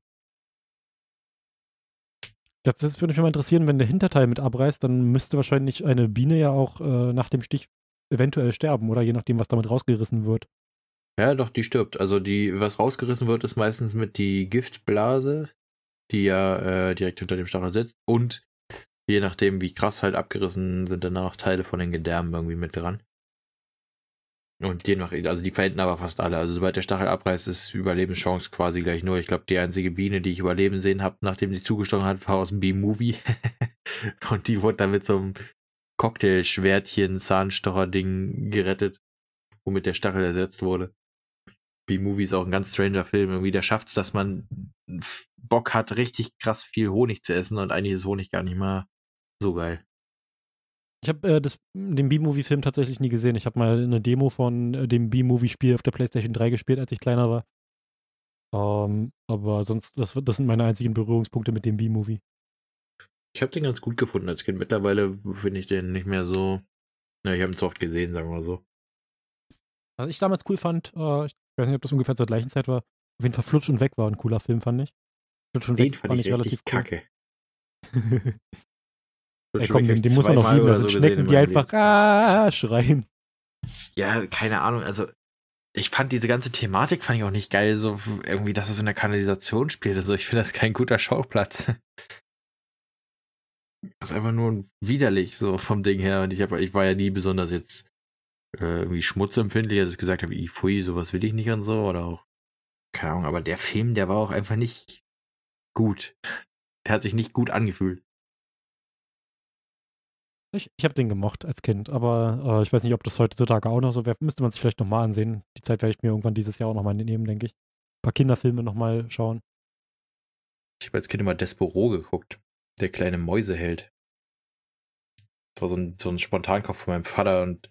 Speaker 1: Das, das würde mich mal interessieren, wenn der Hinterteil mit abreißt, dann müsste wahrscheinlich eine Biene ja auch äh, nach dem Stich eventuell sterben, oder je nachdem, was damit rausgerissen wird.
Speaker 2: Ja, doch, die stirbt. Also die, was rausgerissen wird, ist meistens mit die Giftblase, die ja äh, direkt hinter dem Stachel sitzt. Und je nachdem, wie krass halt abgerissen sind, danach Teile von den Gedärmen irgendwie mit dran. Und je nach, also die verenden aber fast alle. Also sobald der Stachel abreißt, ist Überlebenschance quasi gleich nur. Ich glaube, die einzige Biene, die ich überleben sehen habe, nachdem sie zugestochen hat, war aus dem B-Movie. und die wurde dann mit so einem Cocktailschwertchen, Zahnstocher-Ding gerettet, womit der Stachel ersetzt wurde. B-Movie ist auch ein ganz stranger Film. Irgendwie, der schafft es, dass man Bock hat, richtig krass viel Honig zu essen und eigentlich ist Honig gar nicht mal so geil.
Speaker 1: Ich habe äh, den B-Movie-Film tatsächlich nie gesehen. Ich habe mal eine Demo von äh, dem B-Movie-Spiel auf der PlayStation 3 gespielt, als ich kleiner war. Ähm, aber sonst, das, das sind meine einzigen Berührungspunkte mit dem B-Movie.
Speaker 2: Ich habe den ganz gut gefunden als Kind. Mittlerweile finde ich den nicht mehr so. Na, ich habe ihn zu oft gesehen, sagen wir mal so.
Speaker 1: Was ich damals cool fand, äh, ich weiß nicht, ob das ungefähr zur gleichen Zeit war, auf jeden Fall Flutsch und Weg war ein cooler Film, fand ich.
Speaker 2: Flutsch und den Weg fand, fand ich, ich relativ kacke.
Speaker 1: Ey, komm, den, den muss man noch lieben. Das sind so Schnecken, die einfach ah, schreien.
Speaker 2: Ja, keine Ahnung. Also, ich fand diese ganze Thematik fand ich auch nicht geil, so irgendwie, dass es in der Kanalisation spielt. Also, ich finde das kein guter Schauplatz. Das ist einfach nur widerlich, so vom Ding her. Und ich, hab, ich war ja nie besonders jetzt äh, irgendwie schmutzempfindlich, als ich gesagt habe, ich pfui, sowas will ich nicht und so. Oder auch, keine Ahnung, aber der Film, der war auch einfach nicht gut. Der hat sich nicht gut angefühlt.
Speaker 1: Ich, ich habe den gemocht als Kind, aber äh, ich weiß nicht, ob das heutzutage auch noch so wäre. Müsste man sich vielleicht nochmal ansehen. Die Zeit werde ich mir irgendwann dieses Jahr auch nochmal nehmen, denke ich. Ein paar Kinderfilme nochmal schauen.
Speaker 2: Ich habe als Kind immer Despero geguckt. Der kleine Mäuseheld. Das war so ein, so ein Spontankopf von meinem Vater und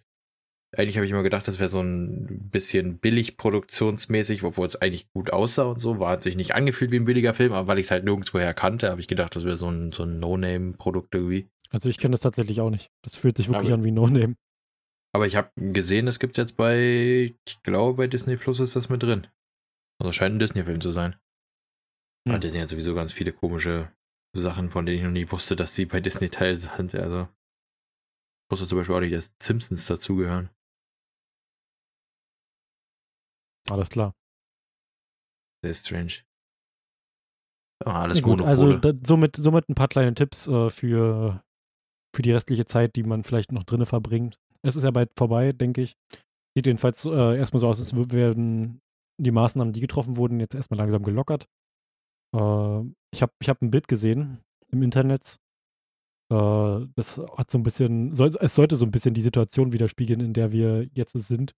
Speaker 2: eigentlich habe ich immer gedacht, das wäre so ein bisschen billig produktionsmäßig, obwohl es eigentlich gut aussah und so. War sich nicht angefühlt wie ein billiger Film, aber weil ich es halt nirgendwoher kannte, habe ich gedacht, das wäre so ein, so ein No-Name-Produkt irgendwie.
Speaker 1: Also ich kenne das tatsächlich auch nicht. Das fühlt sich wirklich aber, an wie No-Name.
Speaker 2: Aber ich habe gesehen, es gibt jetzt bei, ich glaube bei Disney Plus ist das mit drin. Also scheint ein Disney-Film zu sein. Hm. Disney hat sowieso ganz viele komische Sachen, von denen ich noch nie wusste, dass sie bei Disney Teil sind. Also ich wusste zum Beispiel auch nicht, dass Simpsons dazugehören.
Speaker 1: Alles klar.
Speaker 2: Sehr strange. Ah, alles
Speaker 1: Ja, gut,
Speaker 2: Monopole.
Speaker 1: also da, somit, somit ein paar kleine Tipps äh, für, für die restliche Zeit, die man vielleicht noch drinne verbringt. Es ist ja bald vorbei, denke ich. Sieht jedenfalls äh, erstmal so aus, als werden die Maßnahmen, die getroffen wurden, jetzt erstmal langsam gelockert. Äh, ich habe ich hab ein Bild gesehen im Internet. Äh, das hat so ein bisschen, soll, es sollte so ein bisschen die Situation widerspiegeln, in der wir jetzt sind.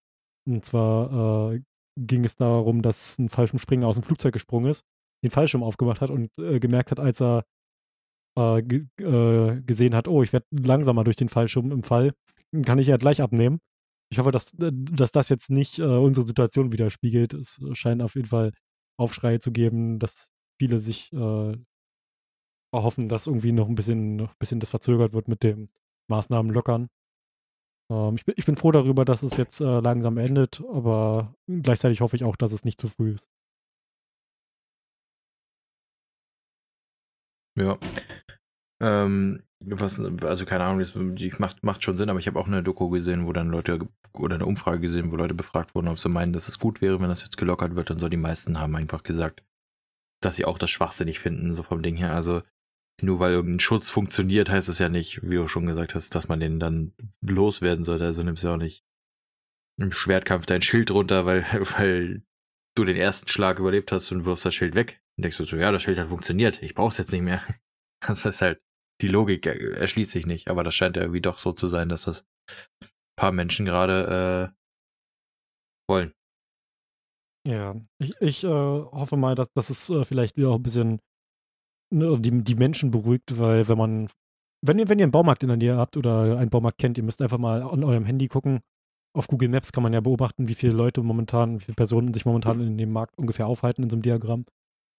Speaker 1: Und zwar äh, ging es darum, dass ein Fallschirmspringer aus dem Flugzeug gesprungen ist, den Fallschirm aufgemacht hat und äh, gemerkt hat, als er äh, äh, gesehen hat, oh, ich werde langsamer durch den Fallschirm im Fall, kann ich ja gleich abnehmen. Ich hoffe, dass, äh, dass das jetzt nicht äh, unsere Situation widerspiegelt. Es scheint auf jeden Fall Aufschreie zu geben, dass viele sich äh, erhoffen, dass irgendwie noch ein bisschen, noch ein bisschen das verzögert wird mit dem Maßnahmen lockern. Ähm, ich, bin, ich bin froh darüber, dass es jetzt langsam endet, aber gleichzeitig hoffe ich auch, dass es nicht zu früh ist.
Speaker 2: Ja. Ähm, was, also keine Ahnung, das die macht, macht schon Sinn, aber ich habe auch eine Doku gesehen, wo dann Leute oder eine Umfrage gesehen, wo Leute befragt wurden, ob sie meinen, dass es gut wäre, wenn das jetzt gelockert wird. Und so die meisten haben einfach gesagt, dass sie auch das schwachsinnig finden, so vom Ding her. Also nur weil irgendein Schutz funktioniert, heißt es ja nicht, wie du schon gesagt hast, dass man den dann loswerden sollte. Also nimmst du ja auch nicht im Schwertkampf dein Schild runter, weil, weil du den ersten Schlag überlebt hast und wirfst das Schild weg. Und denkst du so, ja, das Schild hat funktioniert, ich brauch's jetzt nicht mehr. Das ist halt, die Logik erschließt sich nicht, aber das scheint ja irgendwie doch so zu sein, dass das ein paar Menschen gerade äh, wollen.
Speaker 1: Ja, ich, ich äh, hoffe mal, dass, dass es äh, vielleicht wieder auch ein bisschen ne, die, die Menschen beruhigt, weil wenn man, wenn ihr, wenn ihr einen Baumarkt in der Nähe habt oder einen Baumarkt kennt, ihr müsst einfach mal an eurem Handy gucken. Auf Google Maps kann man ja beobachten, wie viele Leute momentan, wie viele Personen sich momentan in dem Markt ungefähr aufhalten in so einem Diagramm.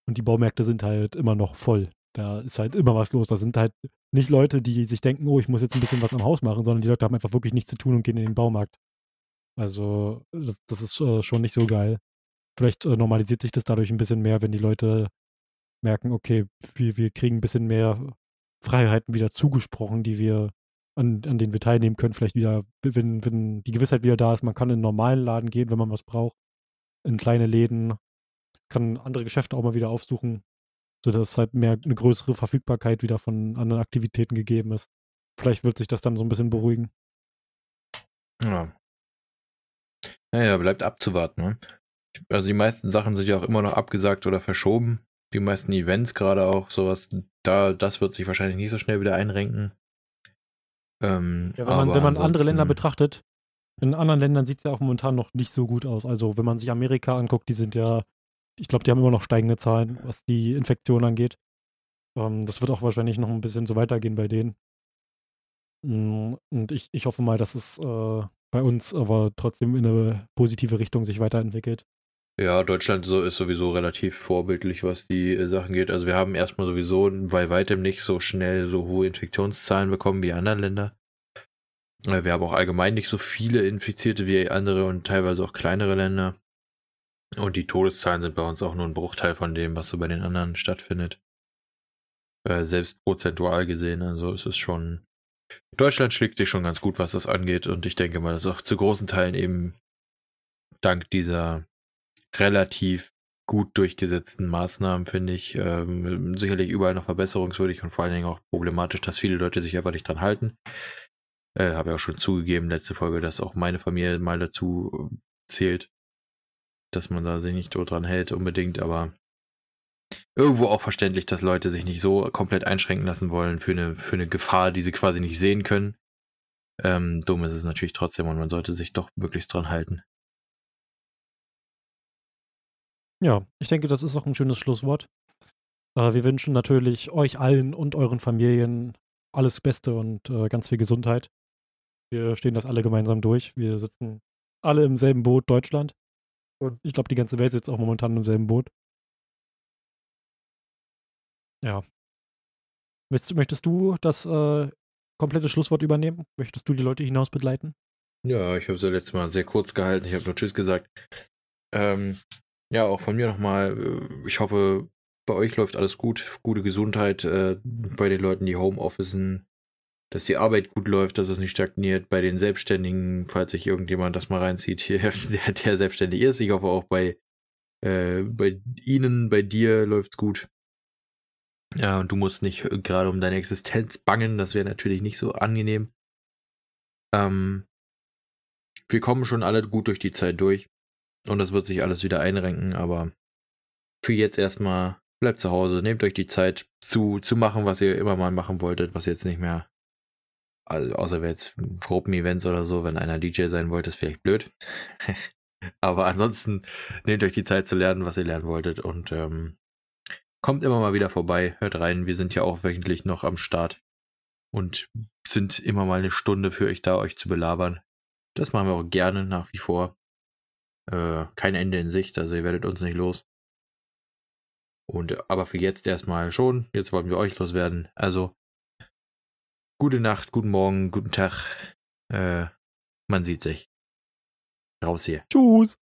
Speaker 1: Und die Baumärkte sind halt immer noch voll. Da ist halt immer was los. Da sind halt nicht Leute, die sich denken, oh, ich muss jetzt ein bisschen was am Haus machen, sondern die Leute haben einfach wirklich nichts zu tun und gehen in den Baumarkt. Also, das, das ist äh, schon nicht so geil. Vielleicht äh, normalisiert sich das dadurch ein bisschen mehr, wenn die Leute merken, okay, wir, wir kriegen ein bisschen mehr Freiheiten wieder zugesprochen, die wir, an, an denen wir teilnehmen können. Vielleicht wieder, wenn, wenn die Gewissheit wieder da ist, man kann in einen normalen Laden gehen, wenn man was braucht, in kleine Läden, kann andere Geschäfte auch mal wieder aufsuchen, sodass halt mehr eine größere Verfügbarkeit wieder von anderen Aktivitäten gegeben ist. Vielleicht wird sich das dann so ein bisschen beruhigen.
Speaker 2: Ja. Naja, bleibt abzuwarten. Ne? Also die meisten Sachen sind ja auch immer noch abgesagt oder verschoben. Die meisten Events gerade auch, sowas, da, das wird sich wahrscheinlich nicht so schnell wieder einrenken. Ähm,
Speaker 1: Ja, wenn man, wenn man andere Länder betrachtet, in anderen Ländern sieht es ja auch momentan noch nicht so gut aus. Also wenn man sich Amerika anguckt, die sind ja, ich glaube, die haben immer noch steigende Zahlen, was die Infektion angeht. Ähm, das wird auch wahrscheinlich noch ein bisschen so weitergehen bei denen. Mm, Und ich, ich hoffe mal, dass es äh, bei uns aber trotzdem in eine positive Richtung sich weiterentwickelt.
Speaker 2: Ja, Deutschland so ist sowieso relativ vorbildlich, was die äh, Sachen geht. Also wir haben erstmal sowieso bei weitem nicht so schnell so hohe Infektionszahlen bekommen wie andere Länder. Äh, Wir haben auch allgemein nicht so viele Infizierte wie andere und teilweise auch kleinere Länder. Und die Todeszahlen sind bei uns auch nur ein Bruchteil von dem, was so bei den anderen stattfindet. Äh, selbst prozentual gesehen, also es ist schon. Deutschland schlägt sich schon ganz gut, was das angeht. Und ich denke mal, dass auch zu großen Teilen eben dank dieser relativ gut durchgesetzten Maßnahmen, finde ich, ähm, sicherlich überall noch verbesserungswürdig und vor allen Dingen auch problematisch, dass viele Leute sich einfach nicht dran halten. Äh, Habe ja auch schon zugegeben, letzte Folge, dass auch meine Familie mal dazu äh, zählt, dass man da sich nicht so dran hält unbedingt, aber irgendwo auch verständlich, dass Leute sich nicht so komplett einschränken lassen wollen für eine, für eine Gefahr, die sie quasi nicht sehen können. Ähm, dumm ist es natürlich trotzdem und man sollte sich doch möglichst dran halten.
Speaker 1: Ja, ich denke, das ist auch ein schönes Schlusswort. Äh, wir wünschen natürlich euch allen und euren Familien alles Beste und äh, ganz viel Gesundheit. Wir stehen das alle gemeinsam durch. Wir sitzen alle im selben Boot, Deutschland. Und ich glaube, die ganze Welt sitzt auch momentan im selben Boot. Ja. Möchtest, möchtest du das äh, komplette Schlusswort übernehmen? Möchtest du die Leute hinaus begleiten?
Speaker 2: Ja, ich habe es ja letztes Mal sehr kurz gehalten. Ich habe nur Tschüss gesagt. Ähm, ja, auch von mir nochmal. äh, Ich hoffe, bei euch läuft alles gut. Gute Gesundheit äh, bei den Leuten, die Homeofficen. Dass die Arbeit gut läuft, dass es nicht stagniert. Bei den Selbstständigen, falls sich irgendjemand das mal reinzieht, der, der selbstständig ist. Ich hoffe auch bei, äh, bei Ihnen, bei dir läuft's gut. Ja, und du musst nicht gerade um deine Existenz bangen. Das wäre natürlich nicht so angenehm. Ähm, wir kommen schon alle gut durch die Zeit durch. Und das wird sich alles wieder einrenken, aber für jetzt erstmal bleibt zu Hause, nehmt euch die Zeit zu, zu machen, was ihr immer mal machen wolltet, was jetzt nicht mehr, also außer jetzt Gruppen-Events oder so, wenn einer DJ sein wollte, ist vielleicht blöd. aber ansonsten nehmt euch die Zeit zu lernen, was ihr lernen wolltet und ähm, kommt immer mal wieder vorbei, hört rein. Wir sind ja auch wöchentlich noch am Start und sind immer mal eine Stunde für euch da, euch zu belabern. Das machen wir auch gerne nach wie vor. Äh, kein Ende in Sicht, also ihr werdet uns nicht los. Und aber für jetzt erstmal schon. Jetzt wollen wir euch loswerden. Also gute Nacht, guten Morgen, guten Tag. Äh, man sieht sich. Raus hier.
Speaker 1: Tschüss.